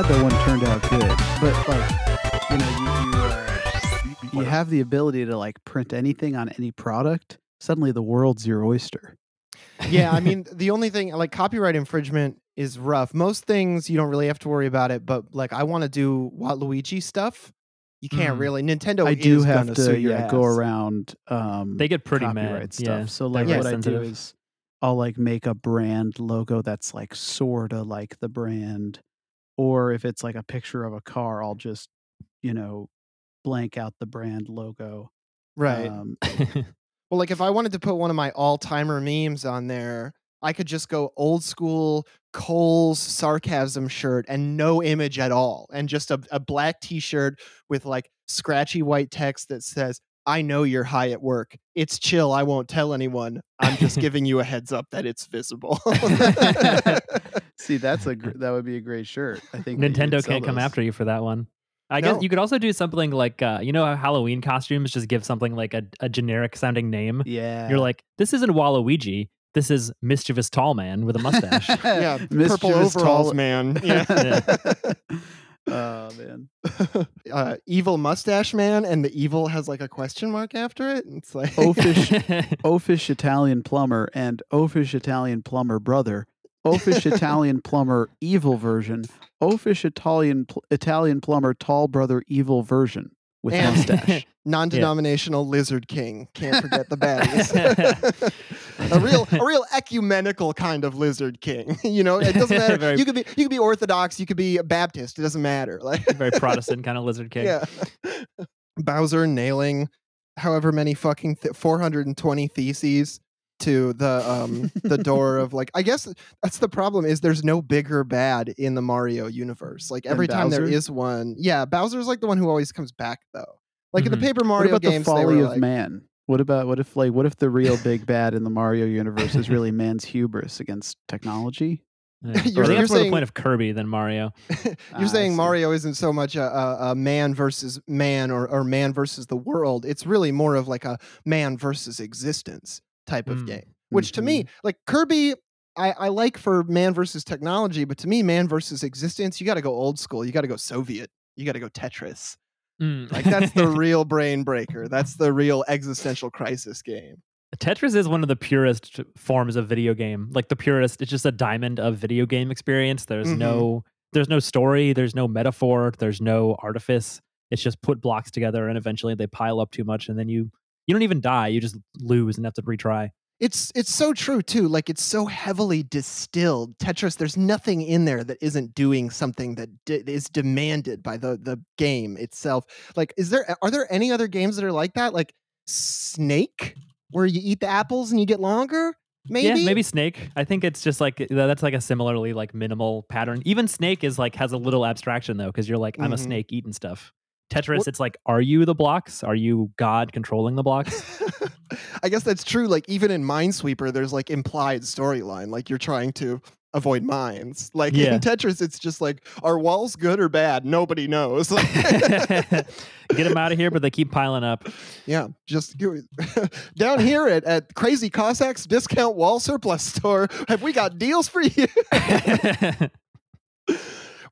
Yeah, I'm glad that one turned out good. But like, you know, you you, uh, you have the ability to like print anything on any product. Suddenly, the world's your oyster. yeah, I mean, the only thing like copyright infringement is rough. Most things you don't really have to worry about it, but like I want to do Waluigi stuff. You can't Mm. really. Nintendo I do is have gonna to sue your yeah go around. Um, They get pretty copyright mad. stuff. Yeah. So They're like very what I do is I'll like make a brand logo that's like sorta like the brand, or if it's like a picture of a car, I'll just you know blank out the brand logo. Right. Um, Well, like if I wanted to put one of my all timer memes on there, I could just go old school Kohl's sarcasm shirt and no image at all, and just a, a black t shirt with like scratchy white text that says, I know you're high at work. It's chill. I won't tell anyone. I'm just giving you a heads up that it's visible. see, that's a gr- that would be a great shirt. I think Nintendo can't come those. after you for that one. I No. guess you could also do something like uh, you know how Halloween costumes just give something like a, a generic sounding name. Yeah, You're like, this isn't Waluigi. This is mischievous tall man with a mustache. yeah, purple Mischievous overalls, tall- man. Yeah. Oh man. uh, evil mustache man, and the evil has like a question mark after it. It's like Oafish Oafish Italian plumber and Oafish Italian plumber brother, Oafish Italian plumber evil version, Oafish Italian pl- Italian plumber tall brother evil version with And- mustache. non-denominational lizard king. Can't forget the baddies. A real, a real ecumenical kind of lizard king. you know, it doesn't matter. Very- You could be, you could be Orthodox, you could be a Baptist. It doesn't matter. Like, Very Protestant kind of lizard king. yeah. Bowser nailing however many fucking th- 420 theses to the um the door of like I guess that's the problem is there's no bigger bad in the Mario universe. Like every time there is one, yeah, Bowser's like the one who always comes back though. Like in Mhm. the Paper what Mario about games, the folly of like, man? What about what if like what if the real big bad in the Mario universe is really man's hubris against technology? Yeah. You're- I think you're that's more saying- the point of Kirby than Mario. You're Ah, saying. Mario isn't so much a, a, a man versus man or, or man versus the world. It's really more of like a man versus existence type of Mm. game. Which to me, like Kirby, I, I like for man versus technology, but to me, man versus existence, you got to go old school. You got to go Soviet. You got to go Tetris. Mm. Like that's the real brain breaker. That's the real existential crisis game. Tetris is one of the purest forms of video game. Like the purest, it's just a diamond of video game experience. There's Mhm. no there's no story, there's no metaphor, there's no artifice. It's just put blocks together and eventually they pile up too much and then you you don't even die, you just lose and have to retry. It's it's so true too. Like it's so heavily distilled. Tetris, there's nothing in there that isn't doing something that d- is demanded by the the game itself. Like, is there are there any other games that are like that? Like Snake, where you eat the apples and you get longer. Maybe Yeah, maybe Snake. I think it's just like that's like a similarly like minimal pattern. Even Snake is like has a little abstraction though, because you're like, I'm a Mhm. snake eating stuff. Tetris, What- it's like, are you the blocks? Are you God controlling the blocks? I guess that's true. Like even in Minesweeper, there's like implied storyline. Like you're trying to avoid mines. Like Yeah. in Tetris, it's just like, are walls good or bad? Nobody knows. Get them out of here, but they keep piling up. Yeah, just down here at, at Crazy Cossacks Discount Wall Surplus Store. Have we got deals for you?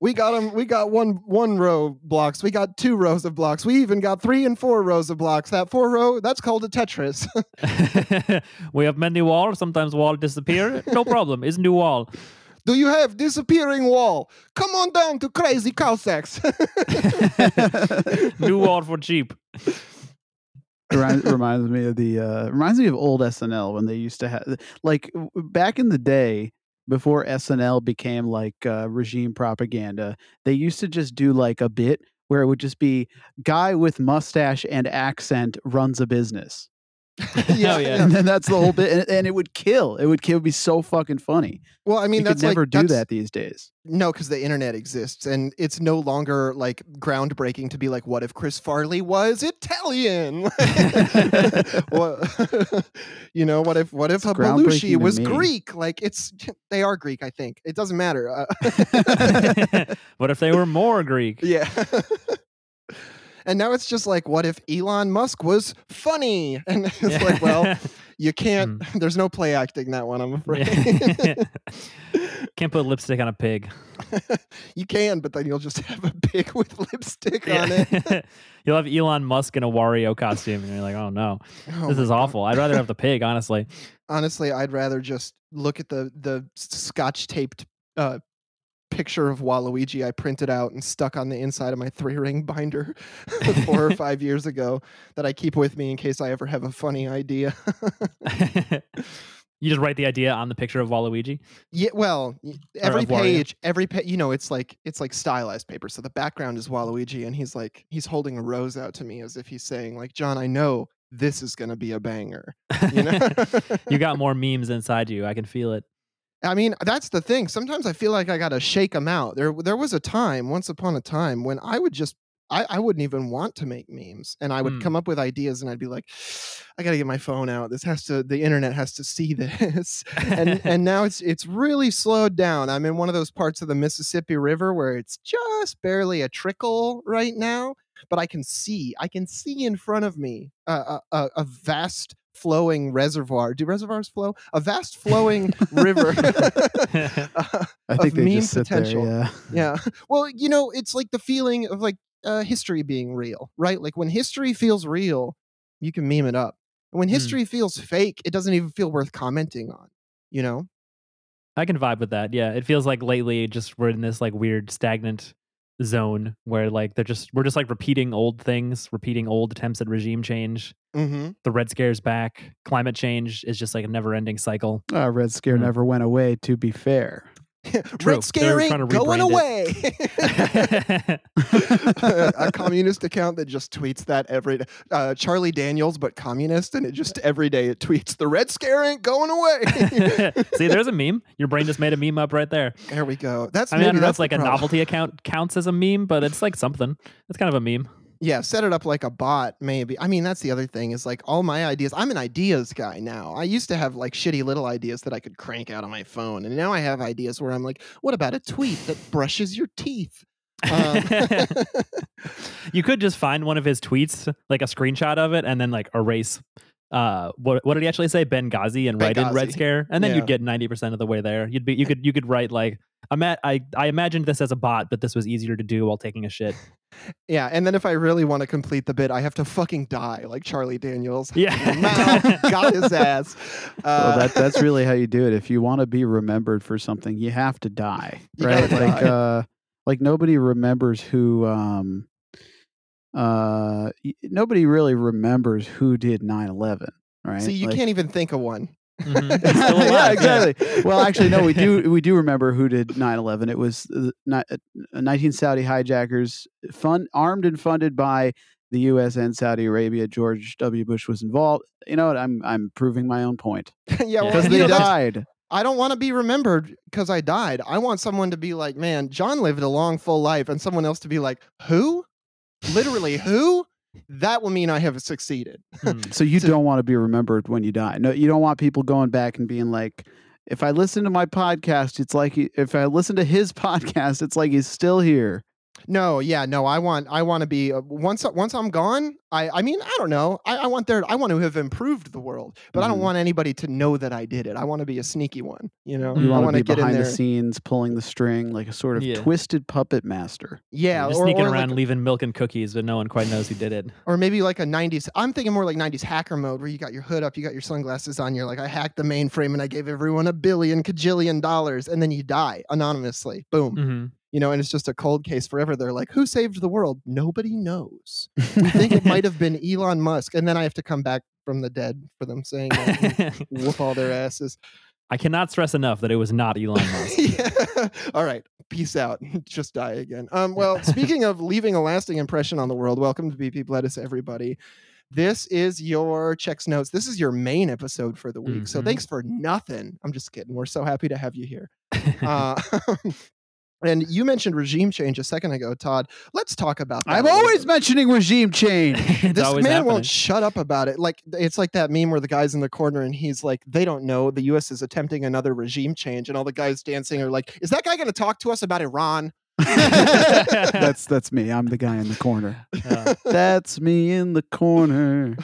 We got them. We got one one row blocks. We got two rows of blocks. We even got three and four rows of blocks. That four row that's called a Tetris. we have many walls. Sometimes wall disappear. No problem. Is new wall. Do you have disappearing wall? Come on down to Crazy Cossacks. New wall for cheap. reminds, reminds me of the uh reminds me of old SNL when they used to have like back in the day before SNL became like uh, regime propaganda they used to just do like a bit where it would just be guy with mustache and accent runs a business yeah, Oh, yeah. and then that's the whole bit and, and it would kill it would kill it would be so fucking funny Well, I mean, you that's could never like, do that's- that these days No, because the internet exists, and it's no longer like groundbreaking to be like, "What if Chris Farley was Italian?" what, you know, what if what if It's Belushi was. Greek? Like, it's they are Greek, I think. It doesn't matter. Uh, what if they were more Greek? yeah. And now it's just like, what if Elon Musk was funny? And it's like, well, you can't. There's no play acting that one. I'm afraid. Can't put lipstick on a pig. you can, but then you'll just have a pig with lipstick on it. You'll have Elon Musk in a Wario costume, and you're like, oh no, Oh this is God. awful. I'd rather have the pig, honestly. Honestly, I'd rather just look at the the scotch taped uh, picture of Waluigi I printed out and stuck on the inside of my three ring binder four or five years ago that I keep with me in case I ever have a funny idea. you just write the idea on the picture of Waluigi. Yeah, well, every page, every pa- you know, it's like it's like stylized paper. So the background is Waluigi, and he's like he's holding a rose out to me as if he's saying, like, John, I know this is gonna be a banger. You know, you got more memes inside you. I can feel it. I mean, that's the thing. Sometimes I feel like I gotta shake them out. There, there was a time, once upon a time, when I would just. I, I wouldn't even want to make memes and I would Hmm. come up with ideas and I'd be like, I gotta get my phone out. This has to the internet has to see this. and and now it's it's really slowed down. I'm in one of those parts of the Mississippi River where it's just barely a trickle right now, but I can see I can see in front of me a, a, a vast flowing reservoir. Do reservoirs flow? A vast flowing river. Uh, I think of they just sit potential. there. Yeah. yeah. Well, you know, it's like the feeling of like uh, history being real, right? Like when history feels real, you can meme it up. When Hmm. history feels fake, it doesn't even feel worth commenting on. You know? I can vibe with that. Yeah, it feels like lately just we're in this like weird stagnant zone where like they're just we're just like repeating old things, repeating old attempts at regime change. Mm-hmm. The Red Scare's back. Climate change is just like a never-ending cycle. Uh, Red Scare Hmm. never went away. To be fair, True. Red Scare ain't going away. a communist account that just tweets that every day. Uh, Charlie Daniels, but communist, and it just every day it tweets the Red Scare ain't going away. See, there's a meme. Your brain just made a meme up right there. there we go. That's I mean, I don't know that's if like the a problem. novelty account counts as a meme, but it's like something. It's kind of a meme. Yeah, set it up like a bot, maybe. I mean, that's the other thing is like all my ideas. I'm an ideas guy now. I used to have like shitty little ideas that I could crank out on my phone, and now I have ideas where I'm like, what about a tweet that brushes your teeth? Um, you could just find one of his tweets, like a screenshot of it, and then like erase. Uh, what what did he actually say? Benghazi and write in Red Scare, and then Yeah. you'd get ninety percent of the way there. You'd be you could you could write like I'm at, I I imagined this as a bot, but this was easier to do while taking a shit. yeah, and then if I really want to complete the bit, I have to fucking die like Charlie Daniels. Yeah. Got his ass. Uh, well, that that's really how you do it. If you want to be remembered for something, you have to die, right? gotta Like, die. uh, like nobody remembers who. Um, uh, nobody really remembers who did 9/11, right? See, you Like- can't even think of one. Mhm. It's still yeah, exactly. Well, actually, no, we do we do remember who did 9/11. It was uh, ni- uh, 19 Saudi hijackers, fun armed and funded by the U.S. and Saudi Arabia. George W. Bush was involved. You know what? I'm I'm proving my own point yeah, well, Because because you they know, died. I don't want to be remembered because I died. I want someone to be like, man, John lived a long, full life, and someone else to be like, who? Literally, who? That will mean I have succeeded. Hmm. So you So- don't want to be remembered when you die. No, you don't want people going back and being like, if I listen to my podcast, it's like he, if I listen to his podcast, it's like he's still here. No, yeah, no. I want, I want to be uh, once, once I'm gone. I, I mean, I don't know. I, I want there, I want to have improved the world, but I don't Mhm. want anybody to know that I did it. I want to be a sneaky one. You know, You You I want want to to be get in behind there. the scenes, pulling the string, like a sort of Yeah. twisted puppet master. Yeah, just or, sneaking or, around like, leaving milk and cookies, but no one quite knows who did it. or maybe like a 90s. I'm thinking more like 90s hacker mode where you got your hood up, you got your sunglasses on, you're like, I hacked the mainframe and I gave everyone a billion cajillion dollars, and then you die anonymously. Boom. hmm You know, and it's just a cold case forever. They're like, who saved the world? Nobody knows. We think it might have been Elon Musk, and then I have to come back from the dead for them saying that. Whoop all their asses. I cannot stress enough that it was not Elon Musk. yeah. All right. Peace out. Just die again. Um, well, speaking of leaving a lasting impression on the world, welcome to Beep Beep Lettuce, everybody. This is your checks notes. This is your main episode for the week. So Mhm. thanks for nothing. I'm just kidding. We're so happy to have you here. Uh, and you mentioned regime change a second ago, Todd. Let's talk about that. I'm always bit. mentioning regime change. this man happening. won't shut up about it. Like it's like that meme where the guy's in the corner and he's like, "They don't know the U.S. is attempting another regime change," and all the guys dancing are like, "Is that guy going to talk to us about Iran?" that's that's me. I'm the guy in the corner. Uh, That's me in the corner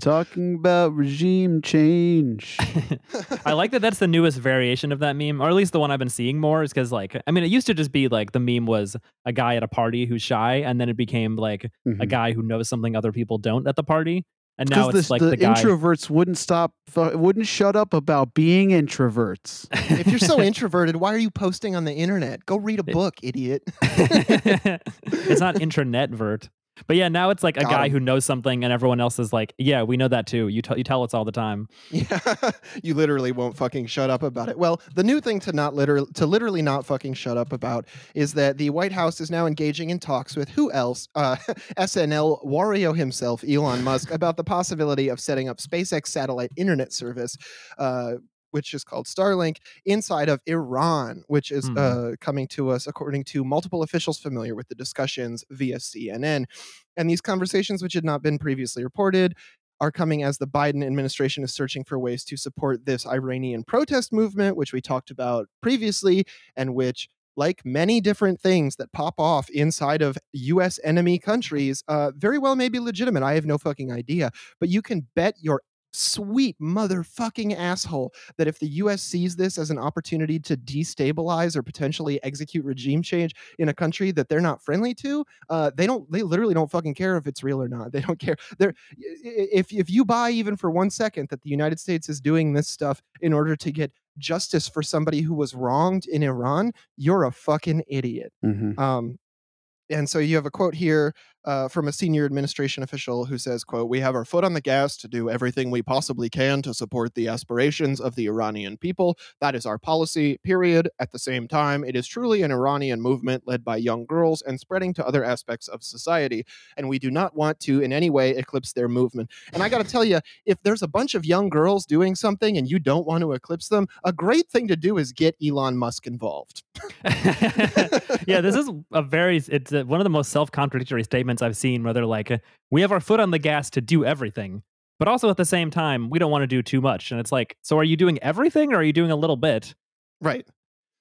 talking about regime change. I like that that's the newest variation of that meme, or at least the one I've been seeing more, is because like I mean, it used to just be like the meme was a guy at a party who's shy, and then it became like a Mhm. guy who knows something other people don't at the party, and now Because it's the, like the, the, guy. introverts wouldn't stop, wouldn't shut up about being introverts. if you're so introverted, why are you posting on the internet? Go read a It- book, idiot. it's not intranet vert. But yeah, now it's like a Got guy him. who knows something, and everyone else is like, "Yeah, we know that too. You tell you tell us all the time." Yeah, you literally won't fucking shut up about it. Well, the new thing to not literally to literally not fucking shut up about is that the White House is now engaging in talks with who else? Uh, SNL Wario himself, Elon Musk, about the possibility of setting up SpaceX satellite internet service. Uh, which is called Starlink, inside of Iran, which is Hmm. uh, coming to us according to multiple officials familiar with the discussions via CNN. And these conversations, which had not been previously reported, are coming as the Biden administration is searching for ways to support this Iranian protest movement, which we talked about previously, and which, like many different things that pop off inside of US enemy countries, uh, very well may be legitimate. I have no fucking idea. But you can bet your sweet motherfucking asshole that if the US sees this as an opportunity to destabilize or potentially execute regime change in a country that they're not friendly to, uh, they don't they literally don't fucking care if it's real or not. They don't care. They're if if you buy even for one second that the United States is doing this stuff in order to get justice for somebody who was wronged in Iran, you're a fucking idiot. Mhm. Um, and so you have a quote here uh, from a senior administration official who says, "quote We have our foot on the gas to do everything we possibly can to support the aspirations of the Iranian people. That is our policy. Period. At the same time, it is truly an Iranian movement led by young girls and spreading to other aspects of society, and we do not want to in any way eclipse their movement." And I got to tell you, if there's a bunch of young girls doing something and you don't want to eclipse them, a great thing to do is get Elon Musk involved. yeah, this is a very it's uh one of the most self-contradictory statements I've seen where they're like, uh, "We have our foot on the gas to do everything." But also at the same time, we don't want to do too much. And it's like, so are you doing everything or are you doing a little bit? Right.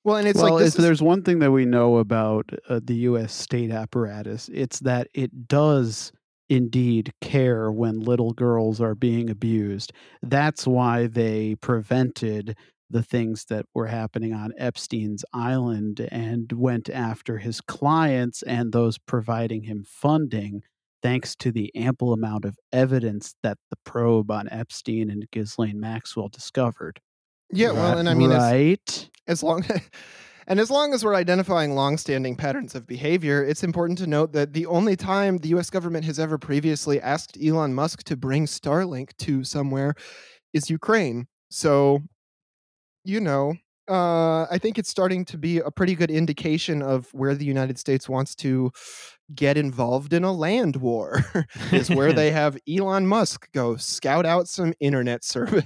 Well, and it's well, like if is- there's one thing that we know about uh, the U.S. state apparatus, it's that it does indeed care when little girls are being abused. That's why they prevented the things that were happening on Epstein's island and went after his clients and those providing him funding, thanks to the ample amount of evidence that the probe on Epstein and Ghislaine Maxwell discovered. yeah, well, and I mean, as, right? as long and as long as we're identifying long-standing patterns of behavior, it's important to note that the only time the U.S. government has ever previously asked Elon Musk to bring Starlink to somewhere is Ukraine. So, you know, uh, I think it's starting to be a pretty good indication of where the United States wants to get involved in a land war. is where they have Elon Musk go scout out some internet service.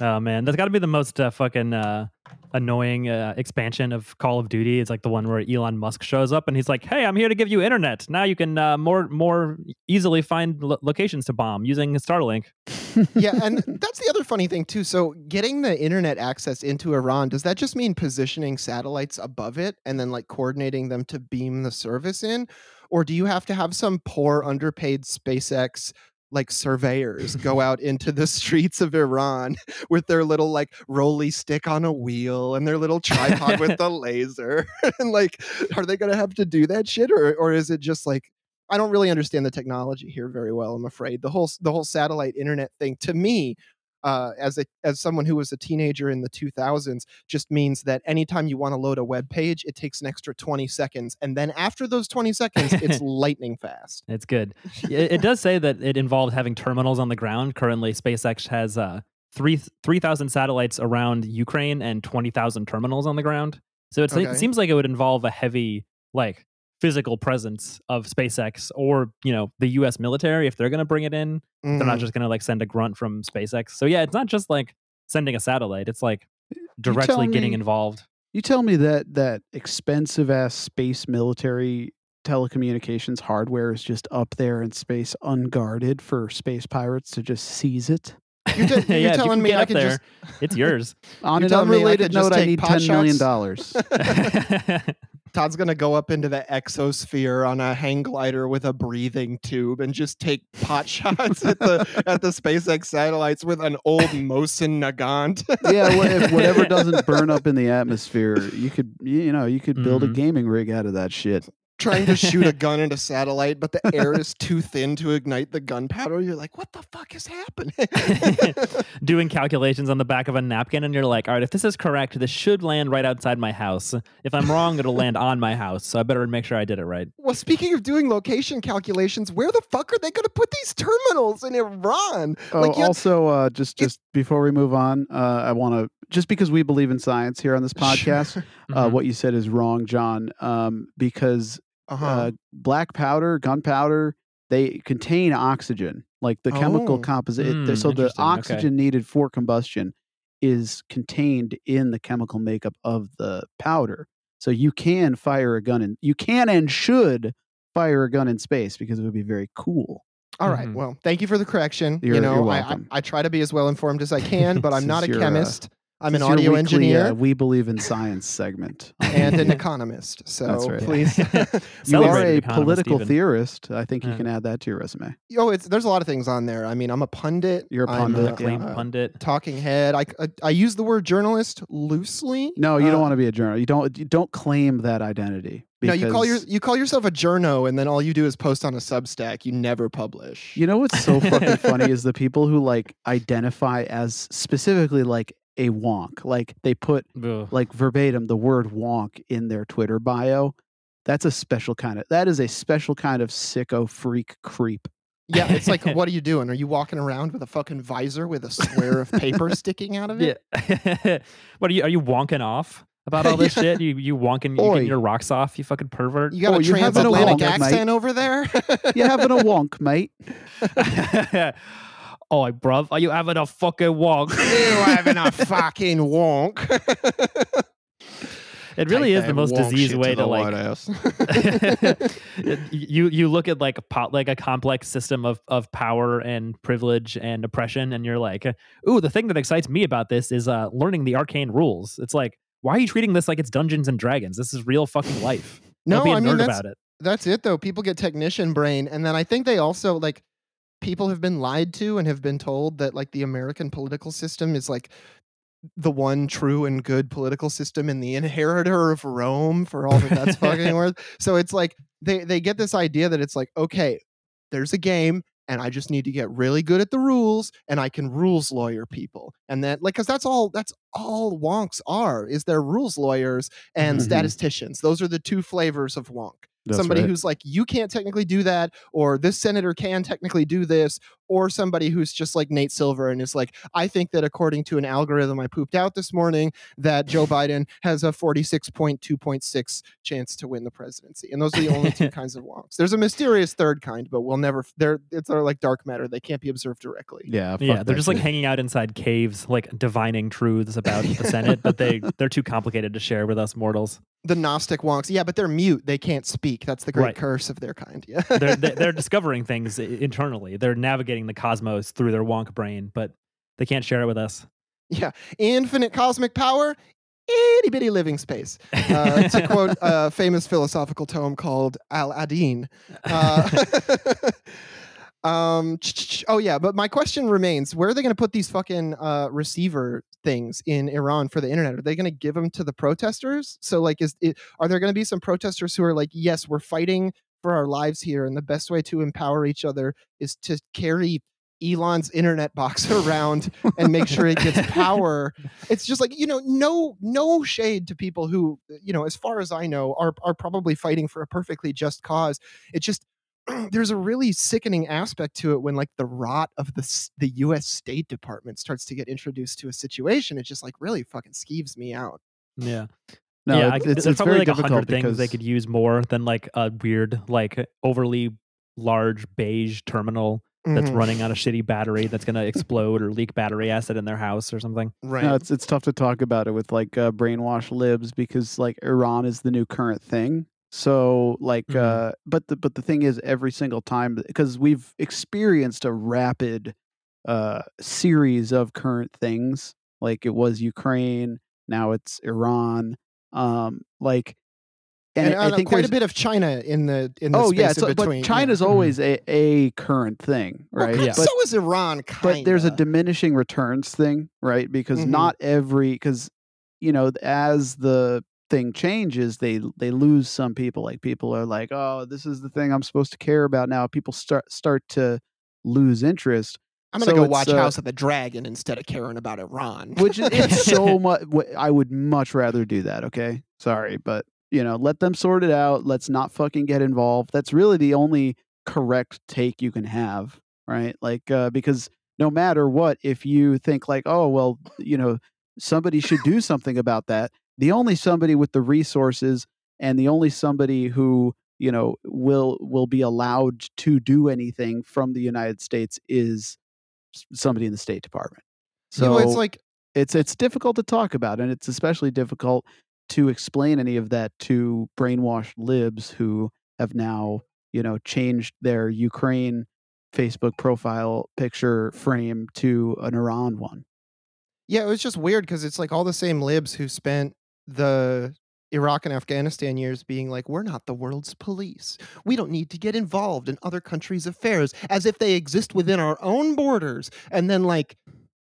oh man, that's got to be the most uh, fucking uh, annoying uh, expansion of Call of Duty. It's like the one where Elon Musk shows up and he's like, "Hey, I'm here to give you internet. Now you can uh, more more easily find lo- locations to bomb using Starlink." Yeah, and that's the other funny thing too. So, getting the internet access into Iran does that just mean positioning satellites above it and then like coordinating them to beam the service in, or do you have to have some poor underpaid SpaceX like surveyors go out into the streets of Iran with their little like rolly stick on a wheel and their little tripod with the laser and like are they going to have to do that shit or or is it just like I don't really understand the technology here very well. I'm afraid the whole the whole satellite internet thing to me, uh, as a as someone who was a teenager in the 2000s, just means that anytime you want to load a web page, it takes an extra 20 seconds, and then after those 20 seconds, it's lightning fast. It's good. it, it does say that it involved having terminals on the ground. Currently, SpaceX has uh, three three thousand satellites around Ukraine and twenty thousand terminals on the ground. So Okay. it seems like it would involve a heavy like physical presence of SpaceX or you know the U.S. military if they're going to bring it in. They're not Mhm. just going to like send a grunt from SpaceX. So yeah, it's not just like sending a satellite. It's like directly getting me- involved. You tell me that that expensive ass space military telecommunications hardware is just up there in space unguarded for space pirates to just seize it. You're, t- you're yeah, if you telling me I up could there, just it's yours. On an telling unrelated note, I need ten million dollars. Todd's gonna go up into the exosphere on a hang glider with a breathing tube and just take pot shots at the at the SpaceX satellites with an old Mosin Nagant. yeah, wha- if whatever doesn't burn up in the atmosphere, you could you know you could build a Mhm. gaming rig out of that shit. Trying to shoot a gun at a satellite, but the air is too thin to ignite the gunpowder. You're like, what the fuck is happening? Doing calculations on the back of a napkin, and you're like, all right, if this is correct, this should land right outside my house. If I'm wrong, it'll land on my house. So I better make sure I did it right. well, speaking of doing location calculations, where the fuck are they going to put these terminals in Iran? Oh, Like, also, uh, just just before we move on, uh, I want to just because we believe in science here on this podcast, uh, Mhm. what you said is wrong, John. Um, because Uh-huh. uh, black powder, gunpowder, they contain oxygen, like the chemical Oh. composition. Mm, so the interesting, okay. oxygen needed for combustion is contained in the chemical makeup of the powder. So you can fire a gun and you can and should fire a gun in space because it would be very cool. All right. Mhm. Well, thank you for the correction. You're- you know, I, I. I try to be as well informed as I can, but I'm not a uh, chemist. I'm an audio weekly, engineer uh, we believe in science segment. and an economist. So That's right. please. you are a political even. theorist. I think you can add that to your resume. oh, it's there's a lot of things on there. I mean, I'm a pundit. You're a I'm pundit, a, Acclaimed uh, pundit. talking head. I, I I use the word journalist loosely. No, you Uh, don't want to be a journalist. You don't. You don't claim that identity. No, you call your you call yourself a journo, and then all you do is post on a Substack. You never publish. You know what's so fucking funny is the people who like identify as specifically like a wonk. Like they put Ugh. like verbatim the word wonk in their Twitter bio. That's a special kind of. That is a special kind of sicko freak creep. yeah, it's like, what are you doing? Are you walking around with a fucking visor with a square of paper sticking out of it? Yeah. what are you? Are you wonking off about all this Yeah. shit? You you wonking? You getting your rocks off? You fucking pervert. You got Oh, a you having a transatlantic wonk, mate? accent over there? You having a wonk, mate? Oh, bruv, are you having a fucking wonk? you having a fucking wonk. It really Take is the most diseased way to to like. You you look at like a pot like a complex system of of power and privilege and oppression, and you're like, ooh, the thing that excites me about this is uh learning the arcane rules. It's like, why are you treating this like it's Dungeons and Dragons? This is real fucking life. Don't no, be a I mean that's about it. that's it though. People get technician brain, and then I think they also like people have been lied to and have been told that like the American political system is like the one true and good political system and the inheritor of Rome for all that that's fucking worth. So it's like they they get this idea that it's like okay, there's a game and I just need to get really good at the rules and I can rules lawyer people. And that like cuz that's all that's all wonks are is they're rules lawyers and Mhm. statisticians. Those are the two flavors of wonk That's somebody right. who's like you can't technically do that or this senator can technically do this or somebody who's just like Nate Silver and is like I think that according to an algorithm I pooped out this morning that Joe Biden has a 46.2.6 chance to win the presidency. And those are the only two kinds of wonks. There's a mysterious third kind but we'll never they're it's are like dark matter. They can't be observed directly. Yeah, Yeah, they're that just like hanging out inside caves, like divining truths about the Senate, but they they're too complicated to share with us mortals. the Gnostic wonks. Yeah but they're mute. They can't speak. That's the great Right. curse of their kind. Yeah. They're they- they're discovering things internally. They're navigating the cosmos through their wonk brain, but they can't share it with us. Yeah, infinite cosmic power, itty bitty living space. Uh, to quote a famous philosophical tome called Aladdin. Uh, um, oh yeah, but my question remains: Where are they going to put these fucking uh, receiver things in Iran for the internet? Are they going to give them to the protesters? So like, is it, are there going to be some protesters who are like, yes, we're fighting for our lives here, and the best way to empower each other is to carry Elon's internet box around and make sure it gets power. It's just like you know, no no shade to people who you know, as far as I know, are are probably fighting for a perfectly just cause. It just there's a really sickening aspect to it when like the rot of the the U.S. State Department starts to get introduced to a situation. It just like really fucking skeeves me out. Yeah. No, yeah, it's, it's, there's it's probably very like a difficult hundred things because they could use more than like a weird, like overly large beige terminal that's Mhm. running on a shitty battery that's gonna explode or leak battery acid in their house or something. right. No, it's it's tough to talk about it with like uh, brainwash libs because like Iran is the new current thing. So like, Mhm. uh, but the but the thing is, every single time because we've experienced a rapid uh, series of current things. Like it was Ukraine, now it's Iran. Um, like, and, and, I think quite a bit of China in the in the Oh space yeah, in it's, but between. yeah. China's always a, a current thing, Well, right? kind- Yeah. But so is Iran. Kinda. but there's a diminishing returns thing, right? Because Mhm. not every because you know as the thing changes, they they lose some people. Like people are like, oh, this is the thing I'm supposed to care about now. People start start to lose interest, I'm gonna so go watch uh, House of the Dragon instead of caring about Iran. which is it's so much. I would much rather do that. Okay, sorry, but you know, let them sort it out. Let's not fucking get involved. That's really the only correct take you can have, right? Like uh, because no matter what, if you think like, oh well, you know, somebody should do something about that. The only somebody with the resources and the only somebody who you know will will be allowed to do anything from the United States is somebody in the State Department. You So know, it's like it's it's difficult to talk about and it's especially difficult to explain any of that to brainwashed libs who have now you know changed their ukraine facebook profile picture frame to an iran one Yeah, it was just weird because it's like all the same libs who spent the Iraq and Afghanistan years being like, we're not the world's police. We don't need to get involved in other countries' affairs as if they exist within our own borders. And then, like,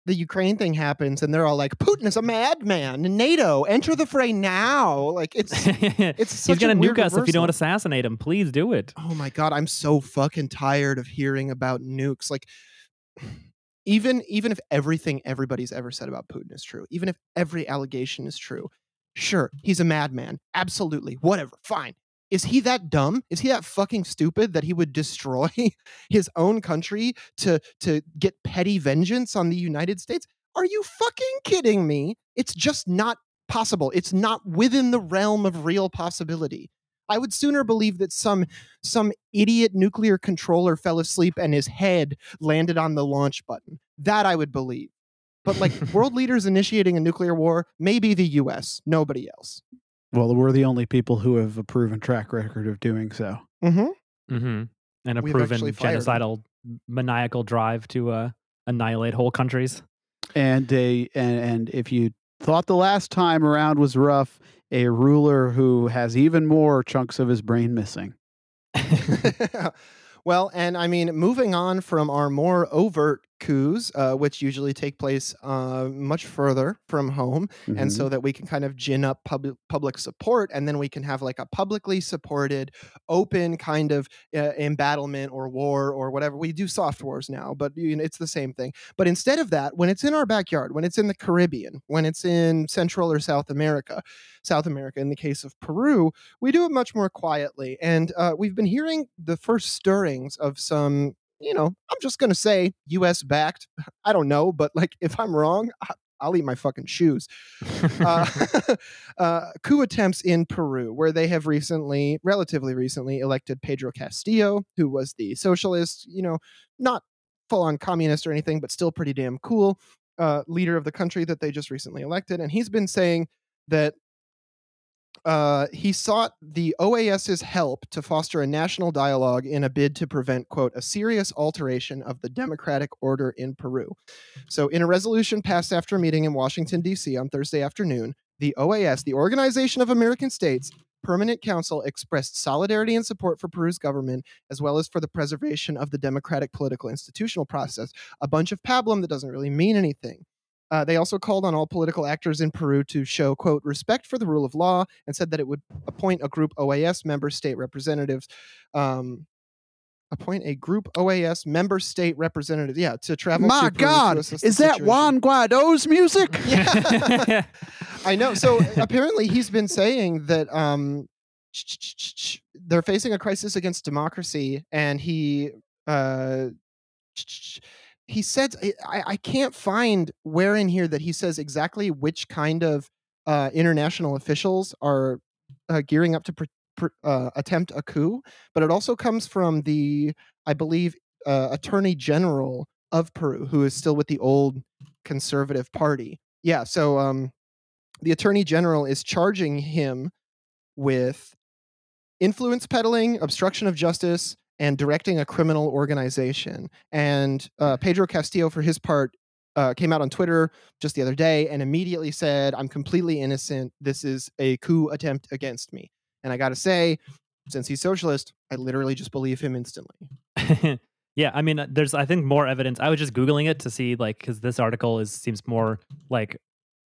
the Ukraine thing happens and they're all like, Putin is a madman. NATO, enter the fray now. Like, it's. He's such a gonna nuke us if you don't assassinate him. Please do it. Oh my god, I'm so fucking tired of hearing about nukes. Like even even if everything everybody's ever said about Putin is true, even if every allegation is true, sure, he's a madman. Absolutely. Whatever. Fine. Is he that dumb? Is he that fucking stupid that he would destroy his own country to to get petty vengeance on the United States? Are you fucking kidding me? It's just not possible. It's not within the realm of real possibility. I would sooner believe that some some idiot nuclear controller fell asleep and his head landed on the launch button. That I would believe. But like world leaders initiating a nuclear war, maybe the US, nobody else. well we're the only people who have a proven track record of doing so Mm-hmm. hmm And a We've proven actually fired genocidal, maniacal drive to uh, annihilate whole countries. and a and, and if you thought the last time around was rough a ruler who has even more chunks of his brain missing well, and I mean, moving on from our more overt coups, uh, which usually take place uh, much further from home, and Mhm. so that we can kind of gin up public public support, and then we can have like a publicly supported, open kind of uh, embattlement or war or whatever. We do soft wars now, but you know, it's the same thing. But instead of that, when it's in our backyard, when it's in the Caribbean, when it's in Central or South America, South America, in the case of Peru, we do it much more quietly. And uh, we've been hearing the first stirrings of some, you know, I'm just going to say US backed. I don't know, but like if I'm wrong, I'll eat my fucking shoes. Uh, uh, coup attempts in Peru, where they have recently, relatively recently, elected Pedro Castillo, who was the socialist, you know, not full on communist or anything, but still pretty damn cool uh, leader of the country that they just recently elected. And he's been saying that uh, he sought the OAS's help to foster a national dialogue in a bid to prevent, quote, a serious alteration of the democratic order in Peru. So, in a resolution passed after a meeting in Washington, D.C. on Thursday afternoon, the OAS, the Organization of American States, Permanent Council expressed solidarity and support for Peru's government, as well as for the preservation of the democratic political institutional process. A bunch of pablum that doesn't really mean anything. Uh, they also called on all political actors in Peru to show, quote, respect for the rule of law and said that it would appoint a group OAS member state representatives. Um, appoint a group OAS member state representative. Yeah, to travel my to god is that situation. juan guaido's music Yeah. I know. So apparently, he's been saying that um, they're facing a crisis against democracy, and he uh, he said I, I can't find where in here that he says exactly which kind of uh, international officials are uh, gearing up to pr- pr- uh, attempt a coup, but it also comes from the I believe uh, Attorney General of Peru, who is still with the old Conservative Party. Yeah, so um, the Attorney General is charging him with influence peddling, obstruction of justice, and directing a criminal organization. And uh, Pedro Castillo, for his part, uh, came out on Twitter just the other day and immediately said, I'm completely innocent. This is a coup attempt against me. And I got to say, since he's socialist, I literally just believe him instantly. yeah, I mean, uh, there's I think more evidence. I was just googling it to see like because this article is seems more like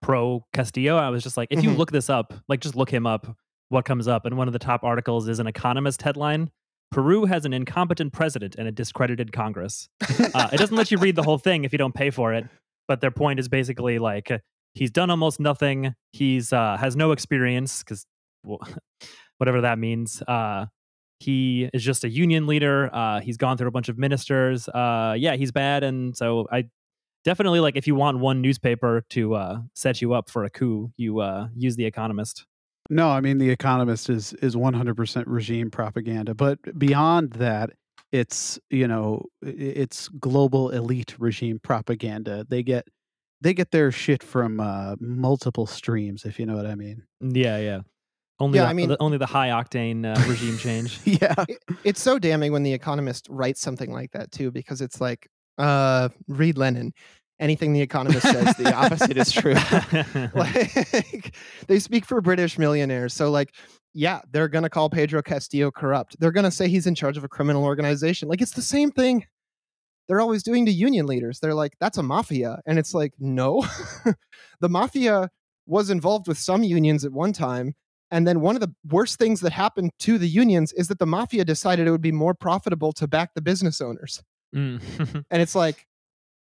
pro Castillo. I was just like, if you Mhm. look this up, like just look him up, what comes up? And one of the top articles is an Economist headline: Peru has an incompetent president and a discredited Congress. Uh, it doesn't let you read the whole thing if you don't pay for it, but their point is basically like he's done almost nothing. He's uh, has no experience because well, whatever that means. Uh, he is just a union leader. Uh, he's gone through a bunch of ministers. Uh, yeah, he's bad, and so I definitely like if you want one newspaper to uh, set you up for a coup, you uh, use the Economist. No, I mean the Economist is is 100% regime propaganda, but beyond that, it's you know it's global elite regime propaganda. They get they get their shit from uh, multiple streams, if you know what I mean. Yeah, yeah. Only Yeah, the, I mean- the- only the high octane uh, regime change. yeah, it's so damning when the economist writes something like that too because it's like uh read lenin anything the economist says the opposite is true. Like they speak for british millionaires. So like yeah they're gonna call pedro castillo corrupt. They're gonna say he's in charge of a criminal organization. Like it's the same thing they're always doing to union leaders. They're like that's a mafia. And it's like no. The mafia was involved with some unions at one time and then one of the worst things that happened to the unions is that the mafia decided it would be more profitable to back the business owners. Mm. And it's like,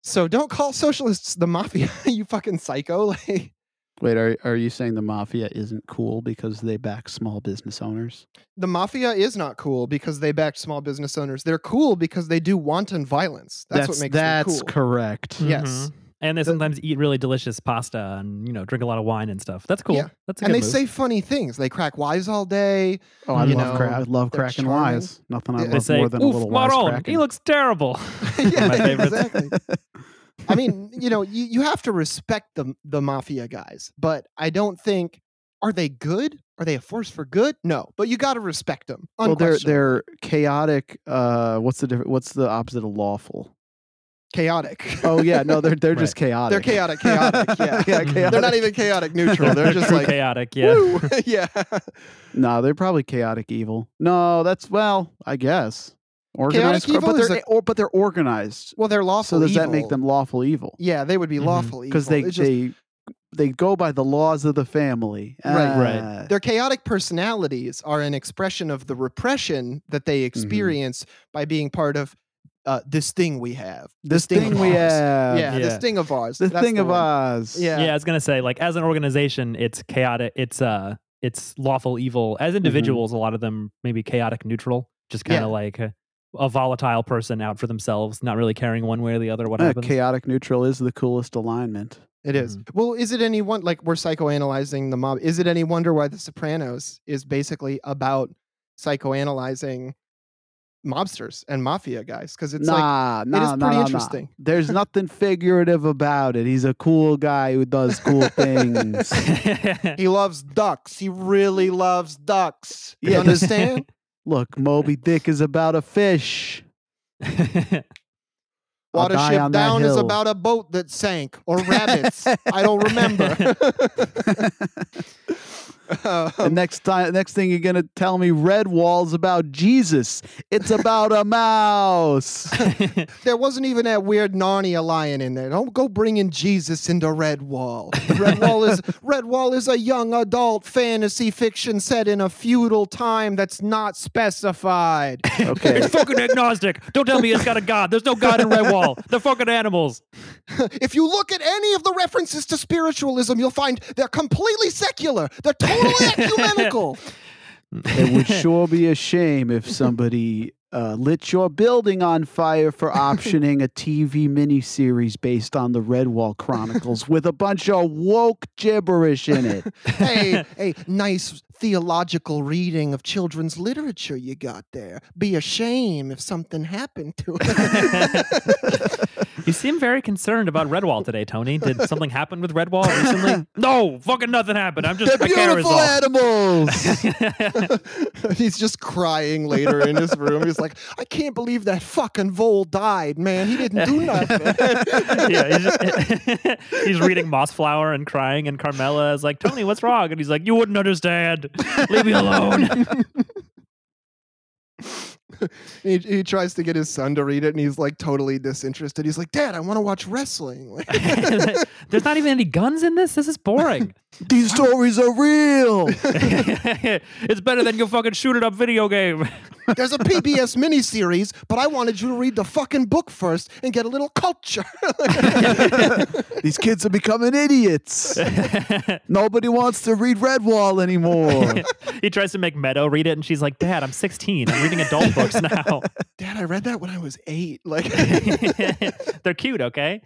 so don't call socialists the mafia, you fucking psycho. Like Wait, are are you saying the mafia isn't cool because they back small business owners? the mafia is not cool because they back small business owners. They're cool because they do wanton violence. That's, what makes that's them cool. That's correct. Yes. Mhm. And they The- sometimes eat really delicious pasta and you know drink a lot of wine and stuff. That's cool. Yeah. That's a and they move. say funny things. They crack wise all day. Oh, I love know, cra- I love cracking charming. wise. Nothing I Yeah. they love say, more than a little wise Maron, cracking. he looks terrible." yeah, my exactly. I mean, you know, you, you have to respect the the mafia guys, but I don't think are they good? Are they a force for good? No, but you got to respect them. well, they're they're chaotic. Uh, what's the different? What's the opposite of lawful? Chaotic. Oh yeah, no, they're they're Right. just chaotic. they're chaotic, chaotic. Yeah, yeah, chaotic. They're not even chaotic neutral. They're just like chaotic. Yeah. yeah. No, they're probably chaotic evil. No, that's well, I guess organized, chaotic evil but they're a- or, but they're organized. Well, they're lawful. So does that make them lawful evil? Yeah, they would be Mhm. lawful Because they just- they they go by the laws of the family. Right, right. Ah, their chaotic personalities are an expression of the repression that they Mm-hmm. experience by being part of uh, this thing we have. This thing thing of we ours. have. yeah, Yeah. this thing of ours. The That's thing of one. Oz. Yeah. yeah. I was gonna say, like, as an organization, it's chaotic. It's uh, it's lawful evil. As individuals, a lot of them maybe chaotic neutral, just kind of Yeah. like a, a volatile person out for themselves, not really caring one way or the other what Uh, happens. chaotic neutral is the coolest alignment. It is. Mhm. Well, is it any one like we're psychoanalyzing the mob? Is it any wonder why The Sopranos is basically about psychoanalyzing mobsters and mafia guys? Because it's like nah, nah, is nah, pretty nah, nah. interesting. There's nothing figurative about it. He's a cool guy who does cool things. he loves ducks. He really loves ducks. You Yeah. understand? Look, Moby Dick is about a fish. I'll die Watership Down is about a boat that sank or rabbits. I don't remember. the Um, next time, next thing you're gonna tell me, Redwall's about Jesus. It's about a mouse. there wasn't even that weird Narnia lion in there. Don't go bringing Jesus into Redwall. Redwall is Redwall is a young adult fantasy fiction set in a feudal time that's not specified. Okay. it's fucking agnostic. Don't tell me it's got a god. There's no god in Redwall. They're fucking animals. if you look at any of the references to spiritualism, you'll find they're completely secular. They're totally ecumenical. it would sure be a shame if somebody uh, lit your building on fire for optioning a TV miniseries based on the Redwall Chronicles with a bunch of woke gibberish in it. hey, hey, nice theological reading of children's literature you got there. Be a shame if something happened to it. you seem very concerned about Redwall today, Tony. Did something happen with Redwall recently? no, fucking nothing happened. I'm just They're beautiful animals. He's just crying later in his room. He's like, I can't believe that fucking vole died, man. He didn't do nothing. yeah, he's, just, he's reading Mossflower and crying, and Carmela is like, Tony, what's wrong? And he's like, You wouldn't understand. Leave me alone. he, he tries to get his son to read it and he's like totally disinterested. He's like, Dad, I want to watch wrestling. There's not even any guns in this. This is boring. These stories are real. it's better than your fucking shoot it up video game. There's a PBS miniseries, but I wanted you to read the fucking book first and get a little culture. These kids are becoming idiots. Nobody wants to read Redwall anymore. he tries to make Meadow read it, and she's like, Dad, I'm 16. I'm reading adult books now. Dad, I read that when I was eight. Like, They're cute, okay?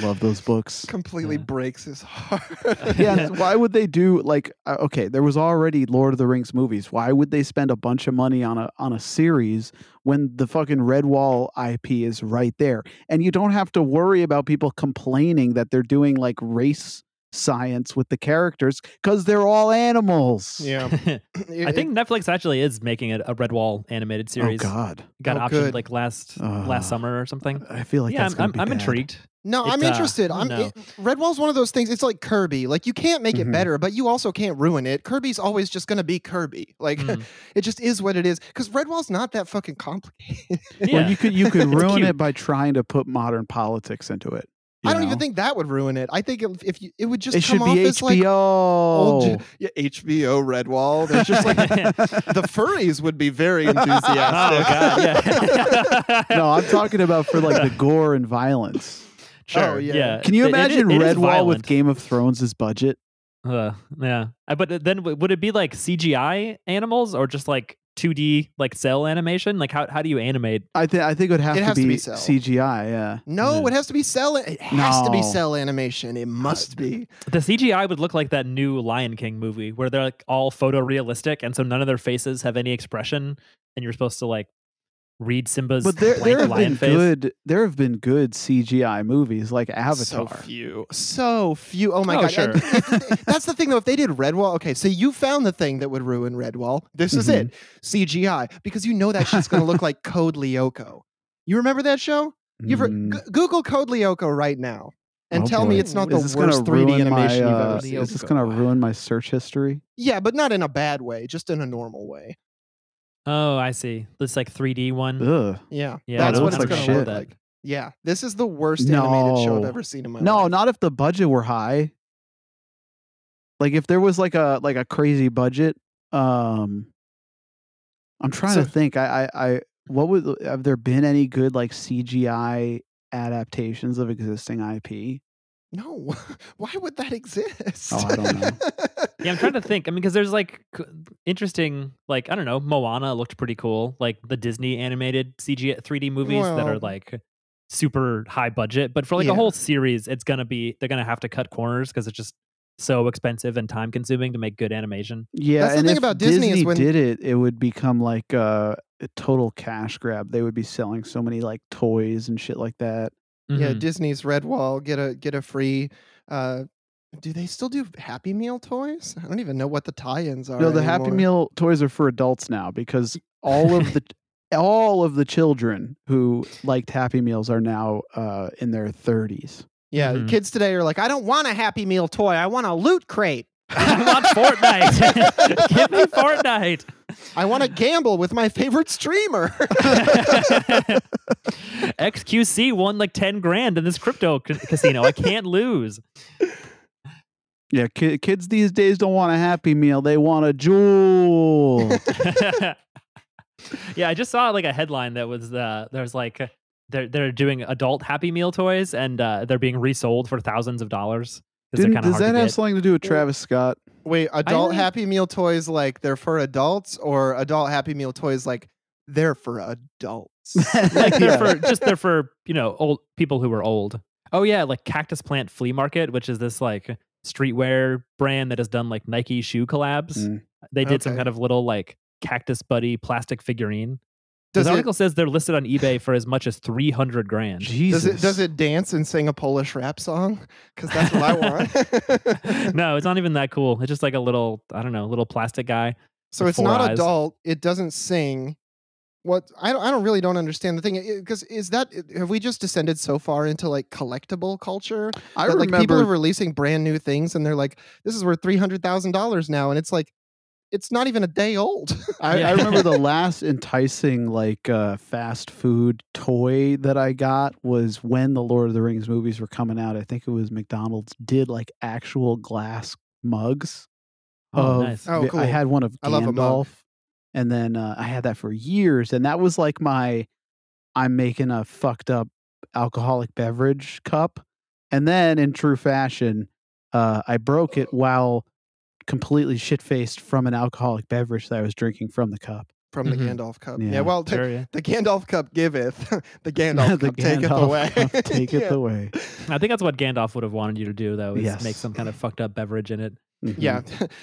Love those books. completely Yeah. breaks his heart. Yeah, why would they do like uh, okay, there was already Lord of the Rings movies. Why would they spend a bunch of money on a on a series when the fucking Redwall IP is right there? And you don't have to worry about people complaining that they're doing like race science with the characters cuz they're all animals. yeah. I think Netflix actually is making a, a Redwall animated series. Oh god. Got Oh, optioned good. like last Uh, last summer or something. I feel like yeah, that's I'm, I'm, be I'm bad. intrigued. No, I'm It, uh, interested. I I'm don't it, Redwall's one of those things. It's like Kirby. Like you can't make Mhm. it better, but you also can't ruin it. Kirby's always just gonna be Kirby. Like Mm. it just is what it is. Because Redwall's not that fucking complicated. Well, Yeah. you could you could ruin cute. it by trying to put modern politics into it. I don't know? even think that would ruin it. I think if, if you, it would just it come should off be as like HBO. old, gen- yeah, HBO Redwall. There's just like the furries would be very enthusiastic. Oh god, yeah. no, I'm talking about for like the gore and violence. Sure. Oh, yeah. yeah. Can you It- it- imagine it is Redwall with. Game of Thrones' budget? Uh, yeah. But then would it be like CGI animals or just like 2D like cell animation? Like how how do you animate? I think I think it would have It to has to be, be cell. CGI. Yeah. No, Yeah. it has to be cell. It has to be cell animation. It must be. The CGI would look like that new Lion King movie where they're like all photorealistic and so none of their faces have any expression and you're supposed to like read Simba's But there blank there have lion been face. good there have been good CGI movies like Avatar. So few. So few. Oh my Oh, god. sure. That's the thing though. If they did Redwall, okay, so you found the thing that would ruin Redwall. This is Mm-hmm. it. CGI. Because you know that shit's gonna look like Code Lyoko. You remember that show? You ever Mm. G- Google Code Lyoko right now and Oh, tell me it's not Is the worst 3D animation my, you've uh, ever seen. Is this going to ruin my search history? Yeah, but not in a bad way, just in a normal way. Oh, I see. This like 3D one. Ugh. Yeah, Yeah, that's it what looks it's like gonna look shit. like. Yeah, this is the worst animated show I've No. ever seen in my life. No, life. not if the budget were high. Like if there was like a like a crazy budget. Um I'm trying to think. I I, I what would have there been any good like CGI adaptations of existing IP? No, why would that exist? Oh, I don't know. Yeah, I'm trying to think. I mean, because there's like interesting, like I don't know, Moana looked pretty cool. Like the Disney animated CG 3D movies that are like super high budget. But for like Yeah. a whole series, it's gonna be they're gonna have to cut corners because it's just so expensive and time consuming to make good animation. Yeah, That's the and thing if about Disney is when- they did it, it would become like uh, a total cash grab. They would be selling so many like toys and shit like that. Yeah, Mhm. Disney's Redwall get a get a free. Uh, do they still do Happy Meal toys? I don't even know what the tie-ins are. No, the Happy. Meal toys are for adults now because all of the all of the children who liked Happy Meals are now uh, in their 30s. Yeah, Mhm. kids today are like, I don't want a Happy Meal toy. I want a loot crate. I want Fortnite. Give me Fortnite. I want to gamble with my favorite streamer. XQC won like 10 grand in this crypto ca- casino. I can't lose. Yeah, ki- kids these days don't want a Happy Meal; they want a jewel. yeah, I just saw like a headline that was uh, there's like they're they're doing adult Happy Meal toys and uh, they're being resold for thousands of dollars. 'Cause they're Didn't, kinda does that have get. something to do with Travis Scott? Wait, adult don't- Happy Meal toys like they're for adults, or adult Happy Meal toys like they're for adults? like they're Yeah. for just they're for you know old people who are old. Oh yeah, like Cactus Plant Flea Market, which is this like streetwear brand that has done like Nike shoe collabs. Mm. They did some kind of little like cactus buddy plastic figurine. This Does it, article says they're listed on eBay for as much as three hundred grand. Jesus. does it does it dance and sing a Polish rap song? Because that's what I want. no, it's not even that cool. It's just like a little, I don't know, little plastic guy. so it's not eyes. adult. It doesn't sing. What I don't, I don't really don't understand the thing because is that have we just descended so far into like collectible culture I that, like people are releasing brand new things and they're like this is worth three hundred thousand dollars now and it's like it's not even a day old. I, Yeah. I remember the last enticing like uh, fast food toy that I got was when the Lord of the Rings movies were coming out. I think it was McDonald's did like actual glass mugs. Oh, of nice. Oh, cool. I had one of I love a mug. Gandalf, and then uh, I had that for years, and that was like my I'm making a fucked up alcoholic beverage cup, and then in true fashion, uh, I broke it while completely shit faced from an alcoholic beverage that I was drinking from the cup. from the Mhm. Gandalf cup. Yeah. Yeah, well, t- Sure, yeah. the Gandalf cup giveth, the Gandalf the cup taketh Gandalf away. cup taketh yeah. away. I think that's what Gandalf would have wanted you to do, though, is make some kind of fucked up beverage in it. Mhm. Yeah.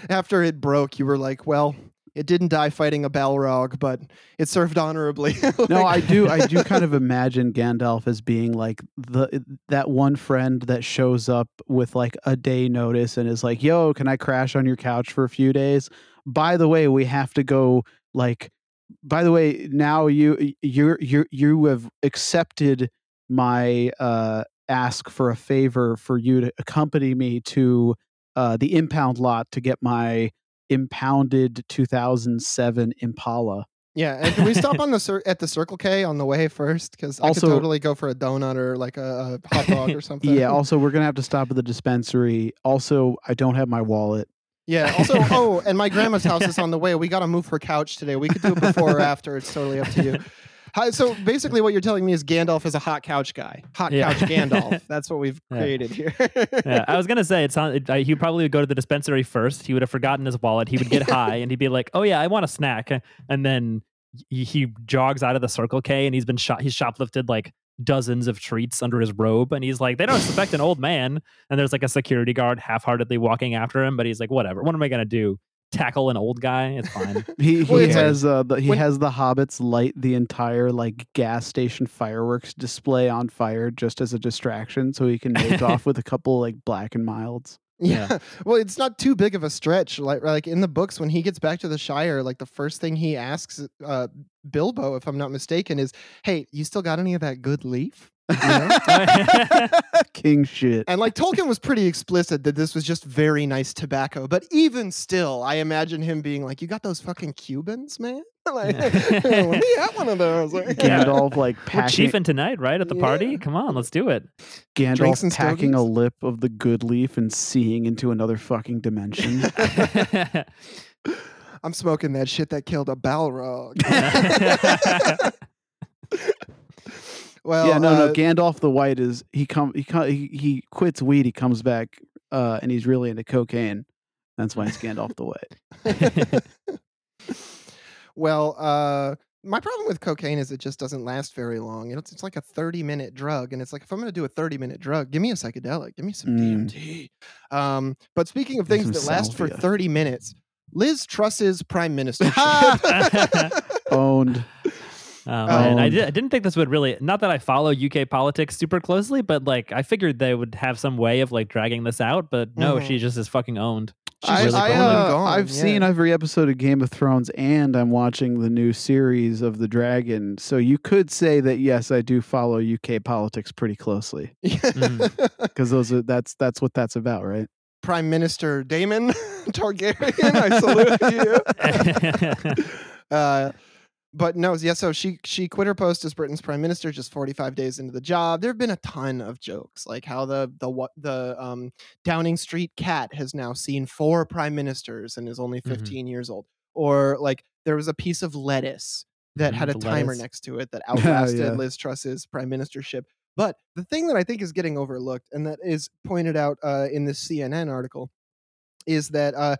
After it broke, you were like, well, it didn't die fighting a Balrog, but it served honorably. No, I do. I do kind of imagine Gandalf as being like the that one friend that shows up with like a day notice and is like, "Yo, can I crash on your couch for a few days?" By the way, we have to go. Like, by the way, now you you you you have accepted my uh, ask for a favor for you to accompany me to uh, the impound lot to get my impounded 2007 Impala. Yeah, and can we stop on the cir- at the Circle K on the way first? Because I Also- could totally go for a donut or like a, a hot dog or something. Yeah. Also, we're gonna have to stop at the dispensary. Also, I don't have my wallet. yeah. Also, oh, and my grandma's house is on the way. We got to move her couch today. We could do it before or after. It's totally up to you. Hi, so basically, what you're telling me is Gandalf is a hot couch guy. Hot Yeah. couch Gandalf. That's what we've Yeah. created here. yeah, I was gonna say it's on. It, I, he probably would go to the dispensary first. He would have forgotten his wallet. He would get high and he'd be like, "Oh yeah, I want a snack," and then he, he jogs out of the Circle K and he's been shot. He's shoplifted like dozens of treats under his robe, and he's like, "They don't expect an old man." And there's like a security guard half-heartedly walking after him, but he's like, "Whatever. What am I gonna do? Tackle an old guy? It's fine." He Well, he it's like- has uh the, he when- has the hobbits light the entire like gas station fireworks display on fire just as a distraction, so he can make off with a couple like black and milds. Yeah. Well, it's not too big of a stretch. Like like in the books, when he gets back to the Shire, like the first thing he asks uh, Bilbo, if I'm not mistaken, is, "Hey, you still got any of that good leaf?" You know? King shit. and like Tolkien was pretty explicit that this was just very nice tobacco. But even still, I imagine him being like, "You got those fucking Cubans, man? like, let me have one of those." Like, Gandalf like packing, We're chiefing tonight, right at the party. Come on, let's do it. Gandalf and packing a lip of the good leaf and seeing into another fucking dimension. I'm smoking that shit that killed a Balrog. Well, yeah, no, no. uh, Gandalf the White is he come he co- he, he quits weed. He comes back uh, and he's really into cocaine. That's why it's Gandalf the White. Well, uh, my problem with cocaine is it just doesn't last very long. It's, it's like a 30 minute drug. And it's like, if I'm going to do a 30 minute drug, give me a psychedelic, give me some Mm. DMT. Um, but speaking of Give things that last for 30 minutes, Liz Truss's prime ministership. Owned. Oh, man. I, Um, did, I didn't think this would really. Not that I follow UK politics super closely, but like I figured they would have some way of like dragging this out. But no, Mhm. she just is fucking owned. She's I, really I, uh, gone. I've seen every episode of Game of Thrones, and I'm watching the new series of The Dragon. So you could say that yes, I do follow UK politics pretty closely because those are that's that's what that's about, right? Prime Minister Damon Targaryen, I salute you. Uh, but no, yeah. So she she quit her post as Britain's prime minister just 45 days into the job. There have been a ton of jokes, like how the the what the um, Downing Street cat has now seen four prime ministers and is only Mhm. 15 years old, or like there was a piece of lettuce that had a timer lettuce. next to it that outlasted yeah. Liz Truss's prime ministership. But the thing that I think is getting overlooked, and that is pointed out uh, in this CNN article, is that uh,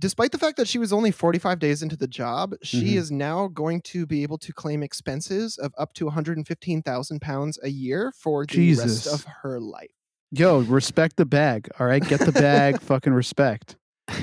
despite the fact that she was only 45 days into the job, she Mhm. is now going to be able to claim expenses of up to 115,000 pounds a year for the Jesus. rest of her life. Yo, respect the bag. All right, get the bag. fucking respect.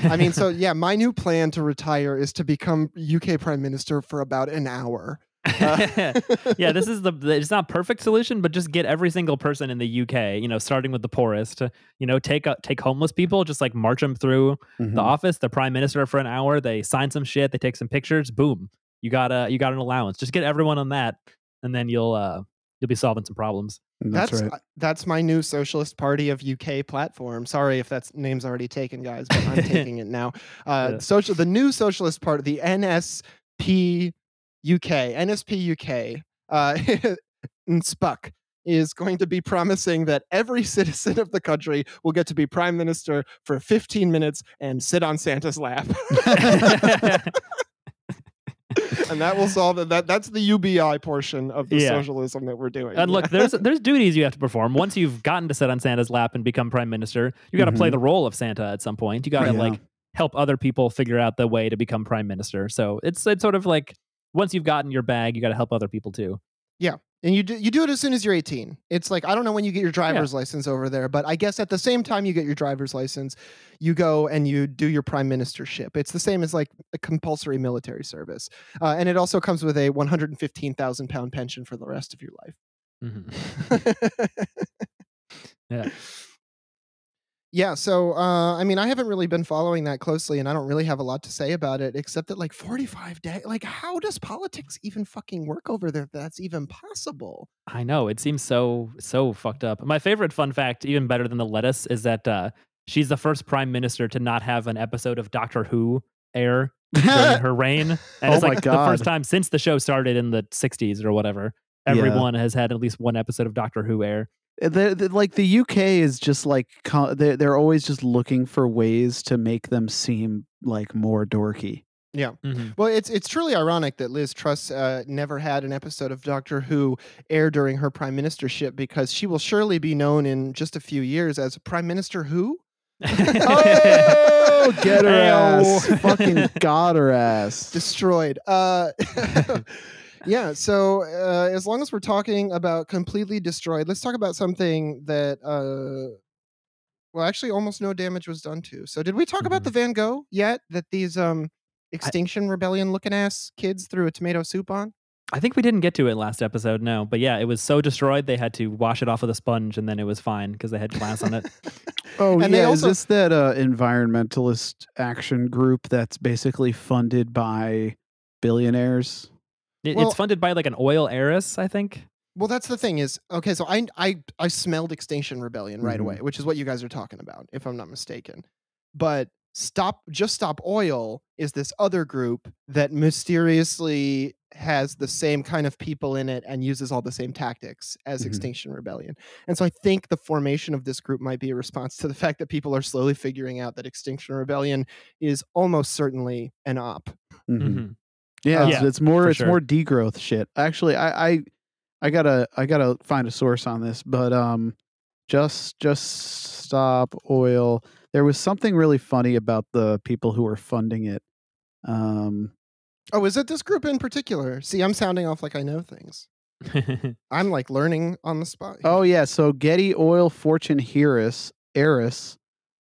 I mean, so yeah, my new plan to retire is to become UK Prime Minister for about an hour. Uh, yeah, this is the it's not perfect solution, but just get every single person in the UK, you know, starting with the poorest, you know, take uh, take homeless people, just like march them through Mhm. the office, the prime minister for an hour, they sign some shit, they take some pictures, boom. You got a you got an allowance. Just get everyone on that and then you'll uh you'll be solving some problems. That's, that's right. uh, that's my new Socialist Party of UK platform. Sorry if that's name's already taken, guys, but I'm taking it now. Uh, Yeah. social, the new Socialist Party, the NSP UK, NSP UK, uh, Spuck is going to be promising that every citizen of the country will get to be prime minister for 15 minutes and sit on Santa's lap. and that will solve it. That that's the UBI portion of the Yeah. socialism that we're doing. And look, there's there's duties you have to perform. Once you've gotten to sit on Santa's lap and become prime minister, you got to play Mhm. the role of Santa at some point. You got to Yeah. like help other people figure out the way to become prime minister. So it's it's sort of like once you've gotten your bag, you got to help other people too. Yeah. And you do, you do it as soon as you're 18. It's like I don't know when you get your driver's license over there, but I guess at the same time you get your driver's license, you go and you do your prime ministership. It's the same as like a compulsory military service, uh, and it also comes with a 115,000 pound pension for the rest of your life. Mhm. Yeah. Yeah, so uh, I mean, I haven't really been following that closely, and I don't really have a lot to say about it, except that like 45 days, like how does politics even fucking work over there? That's even possible. I know it seems so so fucked up. My favorite fun fact, even better than the lettuce, is that uh, she's the first prime minister to not have an episode of Doctor Who air during her reign, and Oh it's like the first time since the show started in the '60s or whatever. Yeah. Everyone has had at least one episode of Doctor Who air. The, the, like the UK is just like they're, they're always just looking for ways to make them seem like more dorky. Mhm. Well, it's it's truly ironic that Liz Truss uh, never had an episode of Doctor Who air during her prime ministership because she will surely be known in just a few years as Prime Minister Who. Oh, get her Ayo. ass! Fucking got her ass. destroyed. Uh, yeah. So uh, as long as we're talking about completely destroyed, let's talk about something that. Uh, well, actually, almost no damage was done to. So, did we talk about Mhm. the Van Gogh yet? That these um, Extinction Rebellion looking ass kids threw a tomato soup on. I think we didn't get to it last episode, no. But yeah, it was so destroyed they had to wash it off with a sponge, and then it was fine because they had glass on it. Oh And yeah, also- is this that uh, environmentalist action group that's basically funded by billionaires? It- Well- it's funded by like an oil heiress, I think. Well, that's the thing is okay. So I I I smelled Extinction Rebellion right Mhm. away, which is what you guys are talking about, if I'm not mistaken. But stop, just stop oil is this other group that mysteriously has the same kind of people in it and uses all the same tactics as Mhm. Extinction Rebellion. And so I think the formation of this group might be a response to the fact that people are slowly figuring out that Extinction Rebellion is almost certainly an op. Mhm. Yeah, Uh, it's, it's more it's sure. more degrowth shit. Actually, I, I I gotta I gotta find a source on this, but um, just just stop oil. There was something really funny about the people who were funding it. Um, Oh, is it this group in particular? See, I'm sounding off like I know things. I'm like learning on the spot. here. oh yeah, so Getty Oil Fortune Heiress heiress.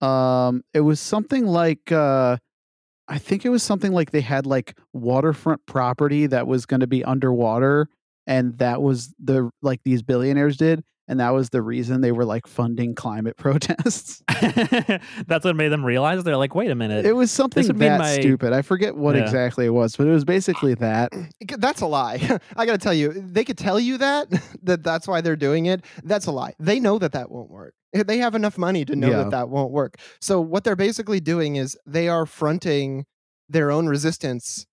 Um, it was something like uh, I think it was something like they had like waterfront property that was going to be underwater, and that was the like these billionaires did, and that was the reason they were like funding climate protests. That's what made them realize they're like, wait a minute. it was something that my- stupid. I forget what Yeah. exactly it was, but it was basically that. That's a lie. I got to tell you, they could tell you that that that's why they're doing it. That's a lie. They know that that won't work. They have enough money to know Yeah. that that won't work. So what they're basically doing is they are fronting their own resistance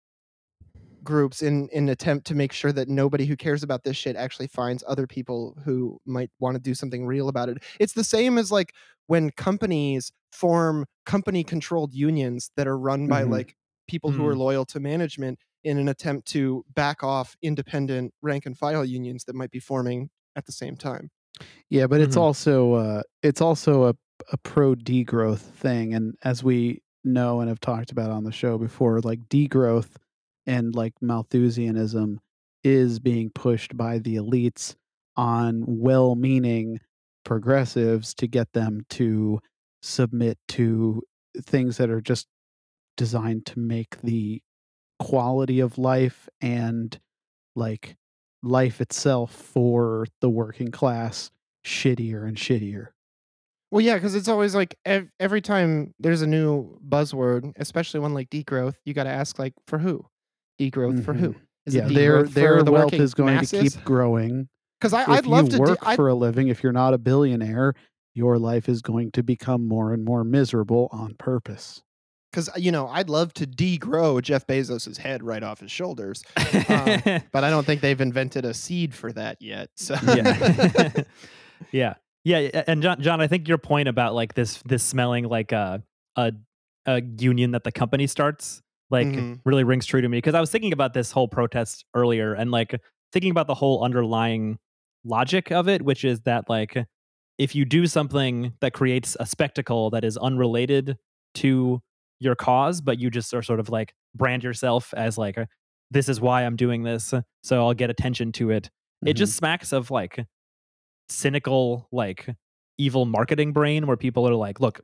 groups in in an attempt to make sure that nobody who cares about this shit actually finds other people who might want to do something real about it. It's the same as like when companies form company controlled unions that are run by Mhm. like people who are loyal to management in an attempt to back off independent rank and file unions that might be forming at the same time. Yeah, but it's Mhm. also uh, it's also a a pro degrowth thing, and as we know and have talked about on the show before, like degrowth and like Malthusianism is being pushed by the elites on well-meaning progressives to get them to submit to things that are just designed to make the quality of life and like life itself for the working class shittier and shittier. Well, yeah, because it's always like ev- every time there's a new buzzword, especially one like degrowth, you got to ask like for who? Degrowth for who? Is Mm-hmm. yeah, it their their the wealth is going masses? to keep growing. Because I'd love to. work for a living, if you're not a billionaire, your life is going to become more and more miserable on purpose. because you know I'd love to degrow Jeff Bezos's head right off his shoulders, Um, but I don't think they've invented a seed for that yet. So yeah. yeah. Yeah. yeah, And John, John, I think your point about like this, this smelling like a, a, a union that the company starts, like Mhm. really rings true to me. Cause I was thinking about this whole protest earlier and like thinking about the whole underlying logic of it, which is that like, if you do something that creates a spectacle that is unrelated to your cause, but you just are sort of like brand yourself as like, this is why I'm doing this. So I'll get attention to it it Mhm. just smacks of like cynical like evil marketing brain where people are like look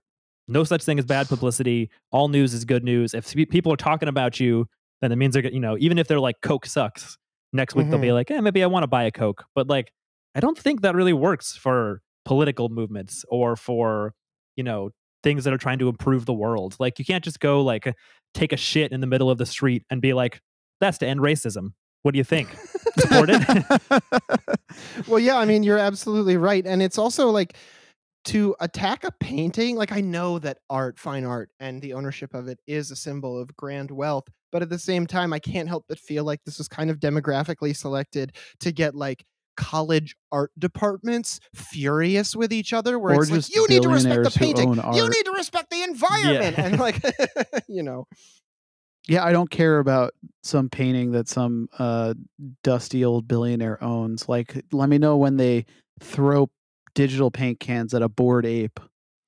no such thing as bad publicity. All news is good news. If people are talking about you then it means they're you know even if they're like coke sucks next week they'll be like eh, maybe i want to buy a coke. But like i don't think that really works for political movements or for you know things that are trying to improve the world. Like you can't just go like take a shit in the middle of the street and be like that's to end racism. What do you think? Support it? Well, yeah, I mean you're absolutely right, and it's also like to attack a painting. Like I know that art, fine art, and the ownership of it is a symbol of grand wealth, but at the same time, I can't help but feel like this was kind of demographically selected to get like college art departments furious with each other where Or it's like you need to respect the painting you need to respect the environment and like you know Yeah, I don't care about some painting that some uh, dusty old billionaire owns. Like, let me know when they throw digital paint cans at a bored ape.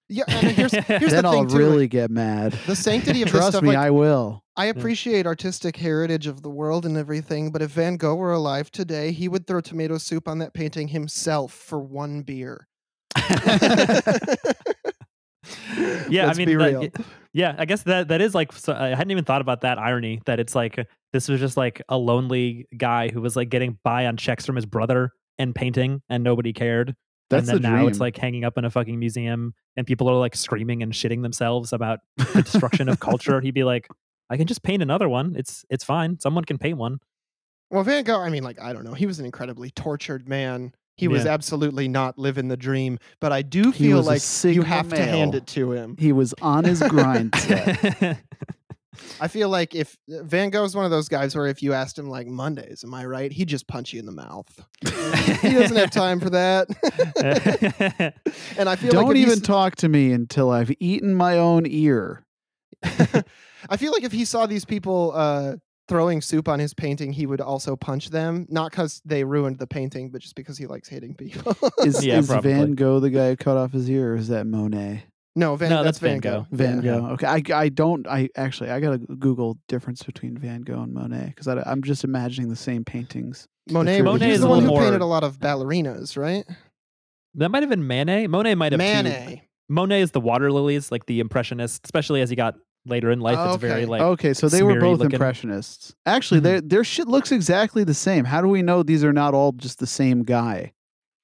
yeah and here's here's then the thing I'll too, really get mad. the sanctity of this Trust stuff me, like I will. I appreciate artistic heritage of the world and everything, but if Van Gogh were alive today, he would throw tomato soup on that painting himself for one beer. yeah Let's i mean be that- yeah i guess that that is like so i hadn't even thought about that irony that it's like this was just like a lonely guy who was like getting by on checks from his brother and painting and nobody cared That's and the then now dream. it's like hanging up in a fucking museum and people are like screaming and shitting themselves about the destruction of culture he'd be like i can just paint another one it's it's fine someone can paint one Well, Van Gogh, I mean, like, I don't know. He was an incredibly tortured man. He was absolutely not living the dream, but I do feel was a like you Sigma have to hand it to him. he was on his grind set. I feel like if Van Gogh's one of those guys where if you asked him, like, Mondays, am I right? He'd just punch you in the mouth. he doesn't have time for that. and I feel Don't like even talk to me until I've eaten my own ear. I feel like if he saw these people uh, throwing soup on his painting, he would also punch them. Not because they ruined the painting, but just because he likes hating people. Is, Yeah, is. Van Gogh the guy who cut off his ear, or is that Monet? No, Van, No, that's, that's Van Van Gogh. Gogh. Van Yeah. Gogh. Okay, I, I don't. I actually I gotta Google difference between Van Gogh and Monet because I'm just imagining the same paintings. Monet, Monet he's is the one who little painted a lot of ballerinas, right? that might have been manet monet might have too. Manet. monet is the water lilies like the impressionist especially as he got later in life it's very Okay. like okay, so they were smeary both looking. impressionists. Actually, Mhm. their their shit looks exactly the same. How do we know these are not all just the same guy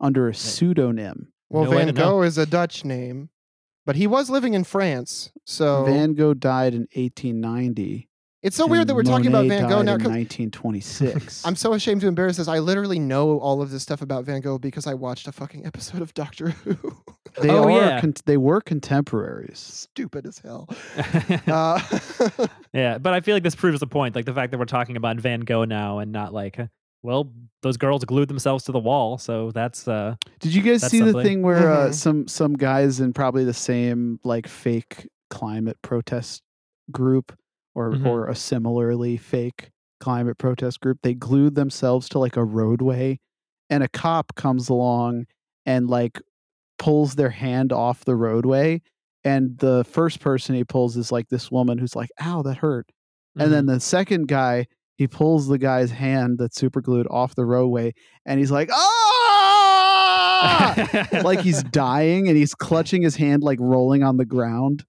under a pseudonym? Well, No Van. Gogh is a Dutch name, but he was living in France. So Van Gogh died in 1890. it's so weird that we're talking about Van Gogh died now. in 'cause 1926. I'm so ashamed to embarrass this. I literally know all of this stuff about Van Gogh because I watched a fucking episode of Doctor Who. they Oh, are yeah. con- they were contemporaries. Stupid as hell. Uh, yeah but i feel like this proves the point like the fact that we're talking about van gogh now and not like well those girls glued themselves to the wall so that's uh Did you guys That's see the thing where uh, Mhm. some some guys in probably the same like fake climate protest group or Mhm. or a similarly fake climate protest group they glued themselves to like a roadway and a cop comes along and like pulls their hand off the roadway and the first person he pulls is like this woman who's like ow that hurt and mm-hmm. then the second guy, he pulls the guy's hand that's super glued off the roadway, and he's like, ah! like he's dying and he's clutching his hand like rolling on the ground.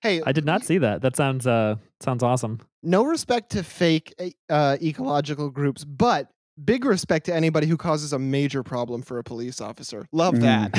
hey, I did not see that. That sounds uh sounds awesome. no respect to fake uh, ecological groups, but big respect to anybody who causes a major problem for a police officer. Love that.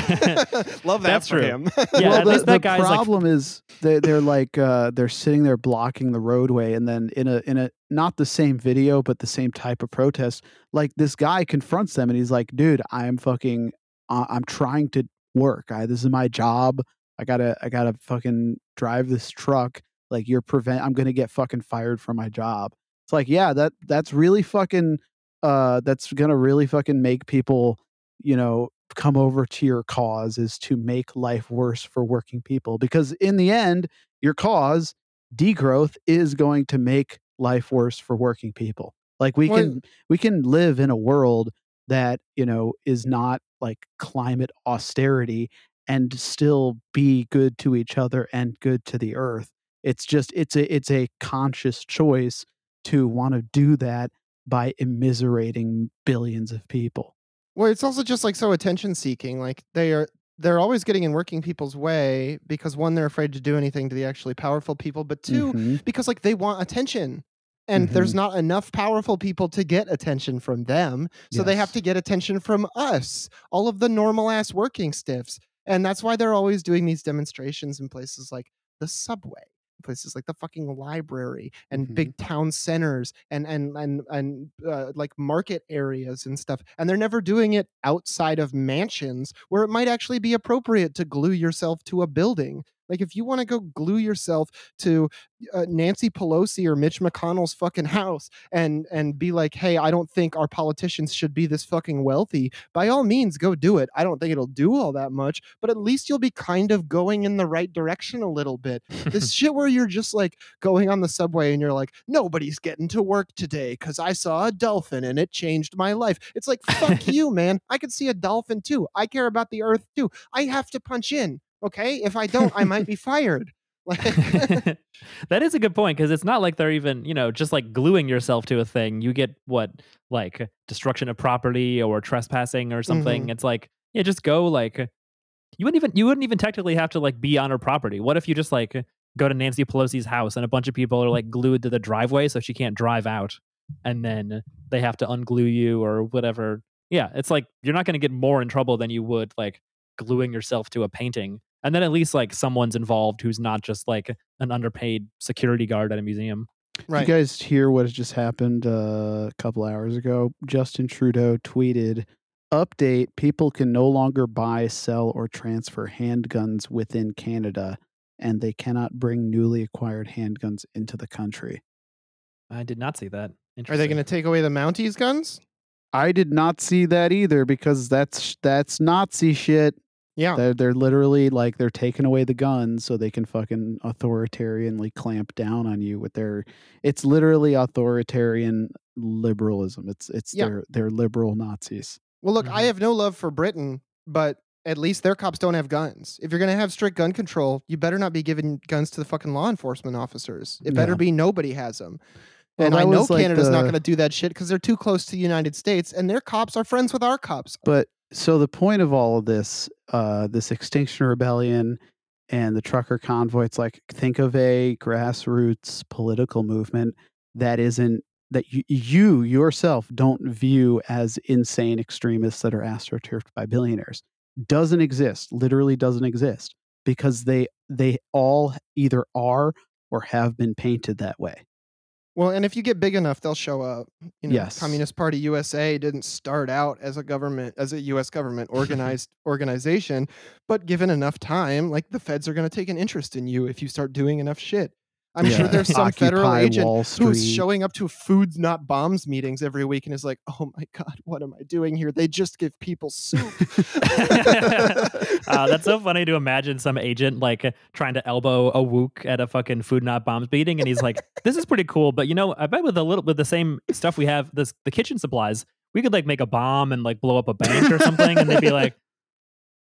Love that That's for true. him. Yeah, well, at the, least that the guy's, like- problem is they, they're like uh, they're sitting there blocking the roadway, and then in a in a not the same video, but the same type of protest, like this guy confronts them, and he's like, "Dude, I'm fucking, uh, I'm trying to work. I this is my job. I gotta I gotta fucking drive this truck. Like you're prevent. I'm gonna get fucking fired from my job. It's like, yeah, that that's really fucking. Uh, that's gonna really fucking make people, you know, come over to your cause is to make life worse for working people because in the end your cause degrowth is going to make life worse for working people. Like we Well- can we can live in a world that you know is not like climate austerity and still be good to each other and good to the earth. It's just it's a it's a conscious choice to want to do that by immiserating billions of people Well, it's also just like so attention seeking. Like they are they're always getting in working people's way because one, they're afraid to do anything to the actually powerful people, but 2 Mhm. because like they want attention. And there's Mm-hmm. not enough powerful people to get attention from them. So they have to get attention from us, all of the normal ass working stiffs. And that's why they're always doing these demonstrations in places like the subway, places like the fucking library and Mhm. big town centers and and and and uh, like market areas and stuff. And they're never doing it outside of mansions where it might actually be appropriate to glue yourself to a building. Like if you want to go glue yourself to uh, Nancy Pelosi or Mitch McConnell's fucking house and and be like, "Hey, I don't think our politicians should be this fucking wealthy." By all means, go do it. I don't think it'll do all that much, but at least you'll be kind of going in the right direction a little bit. This shit where you're just like going on the subway and you're like, "Nobody's getting to work today cuz I saw a dolphin and it changed my life." It's like, "Fuck you, man. I could see a dolphin too. I care about the earth too. I have to punch in." Okay? If I don't, I might be fired. That is a good point because it's not like they're even you know just like gluing yourself to a thing. You get what like destruction of property or trespassing or something. Mm-hmm. It's like yeah just go like you wouldn't even you wouldn't even technically have to like be on her property. What if you just like go to nancy pelosi's house and a bunch of people are like glued to the driveway so she can't drive out and then they have to unglue you or whatever? Yeah it's like you're not going to get more in trouble than you would like gluing yourself to a painting and then at least like someone's involved who's not just like an underpaid security guard at a museum right. You guys hear what has just happened uh, a couple hours ago? Justin Trudeau tweeted, "Update: People can no longer buy, sell, or transfer handguns within Canada, and they cannot bring newly acquired handguns into the country." i did not see that Are they going to take away the Mounties guns? I did not see that either because that's that's Nazi shit. Yeah. They're they're literally like they're taking away the guns so they can fucking authoritarianly clamp down on you with their. It's literally authoritarian liberalism. It's it's Yeah. their they're liberal Nazis. Well, look, I Mhm. have no love for Britain, but at least their cops don't have guns. If you're going to have strict gun control, you better not be giving guns to the fucking law enforcement officers. It better Yeah. be nobody has them. Well, and I know was, like, Canada's not going to do that shit because they're too close to the United States, and their cops are friends with our cops. But so the point of all of this, uh, this Extinction Rebellion and the trucker convoy, it's like think of a grassroots political movement that isn't that you, you yourself don't view as insane extremists that are astroturfed by billionaires. Doesn't exist. Literally doesn't exist because they they all either are or have been painted that way. Well, and if you get big enough, they'll show up. You know, Yes. Communist Party USA didn't start out as a government, as a U.S. government organized organization, but given enough time, like the feds are going to take an interest in you if you start doing enough shit. I'm sure there's some federal agent who's showing up to foods not bombs meetings every week and is like, "Oh my god, what am I doing here? They just give people soup." uh, that's so funny to imagine some agent like trying to elbow a wook at a fucking food not bombs meeting, and he's like, "This is pretty cool, but you know, I bet with a little with the same stuff we have, this the kitchen supplies, we could like make a bomb and like blow up a bank or something." And they'd be like,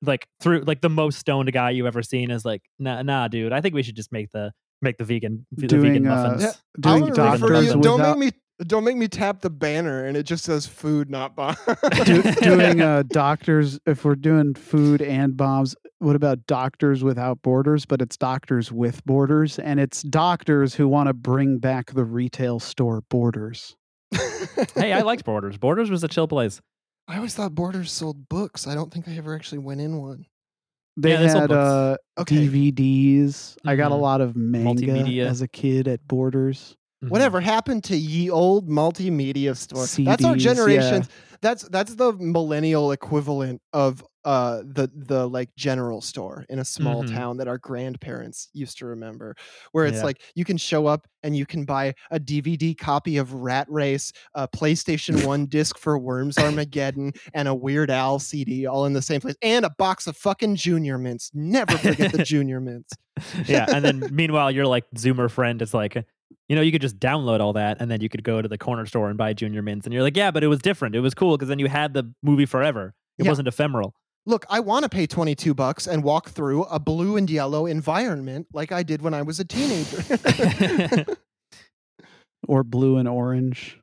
like through like the most stoned guy you've ever seen is like, "Nah, nah, dude, I think we should just make the make the vegan the Doing, vegan uh, muffins." Yeah, Doing I'm gonna refer doctors you, don't without make me Don't make me tap the banner and it just says food, not bombs. Do, doing uh, doctors, if we're doing food and bombs, what about doctors without borders? But it's doctors with borders, and it's doctors who want to bring back the retail store borders. hey, I liked Borders. Borders was a chill place. I always thought Borders sold books. I don't think I ever actually went in one. They Yeah, had uh, Okay. DVDs. I got a Mhm. lot of manga Multimedia. as a kid at Borders. Mhm. Whatever happened to ye old multimedia store? that's our CDs, generation. yeah. That's that's the millennial equivalent of uh the the like general store in a small Mhm. town that our grandparents used to remember where it's Yeah. like you can show up and you can buy a DVD copy of Rat Race, a PlayStation 1 disc for Worms Armageddon and a Weird Al CD all in the same place and a box of fucking Junior Mints. Never forget the Junior Mints. yeah, and then meanwhile, your like Zoomer friend is like, you know, you could just download all that, and then you could go to the corner store and buy Junior Mints, and you're like, yeah, but it was different. It was cool because then you had the movie forever. It Yeah. wasn't ephemeral. Look, I want to pay 22 bucks and walk through a blue and yellow environment like I did when I was a teenager. Or blue and orange.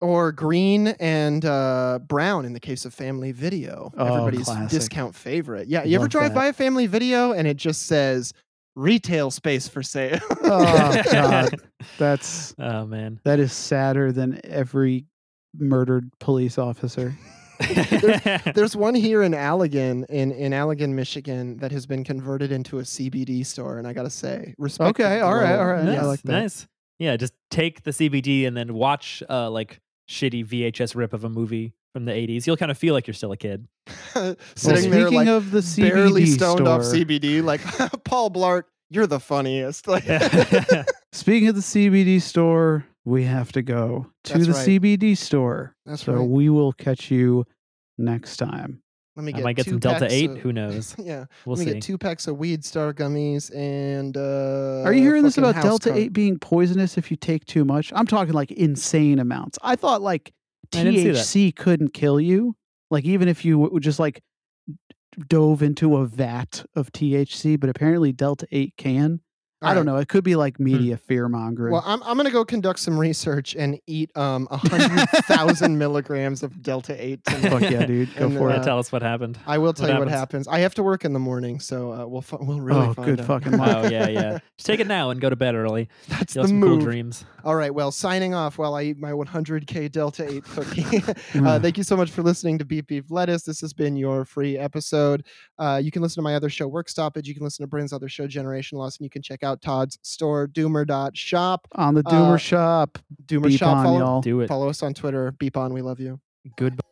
or green and uh, brown in the case of Family Video. Oh, Everybody's classic. discount favorite. Yeah, you ever drive that. by a Family Video and it just says retail space for sale? Oh God, that's oh man. that is sadder than every murdered police officer. There's one here in Allegan, in, in Allegan, Michigan, that has been converted into a CBD store, and I gotta say, respect. Okay, all right, all right, nice, Yeah, I like that. nice. Yeah, just take the CBD and then watch uh like shitty VHS rip of a movie from the 80s. You'll kind of feel like you're still a kid. Well, Sitting there speaking like of the CBD barely stoned off CBD, like Paul Blart, you're the funniest. Like, Speaking of the CBD store, we have to go to That's the right. CBD store. That's so right. we will catch you next time. Let me I get might get two some Delta packs 8. of- Who knows? yeah, We'll let me see. get two packs of Weed Star gummies and. Uh, Are you hearing this fucking about house Delta card. 8 being poisonous if you take too much? I'm talking like insane amounts. I thought like I didn't see that. THC couldn't kill you. Like even if you w- just like dove into a vat of THC, but apparently Delta 8 can. I don't Alright. know. It could be like media fear mongering. Well, I'm, I'm gonna go conduct some research and eat um a hundred thousand milligrams of Delta Eight. tonight. Fuck yeah, dude. Go And, for Yeah, it. uh, tell us what happened. I will tell What you what happens? happens. I have to work in the morning, so uh, we'll fu- we'll really oh, find good out. fucking luck. Oh yeah, yeah. Just take it now and go to bed early. That's You'll the some move. cool dreams. All right, well, signing off while I eat my 100k Delta 8 cookie. uh, thank you so much for listening to Beep Beep Lettuce. This has been your free episode. Uh, you can listen to my other show, Work Stoppage. You can listen to Bryn's other show, Generation Loss, and you can check out Todd's store, Doomer.shop. On the Doomer uh, shop. Doomer Beep Shop. on, Follow, y'all. Do it. follow us on Twitter. Beep on. We love you. Goodbye.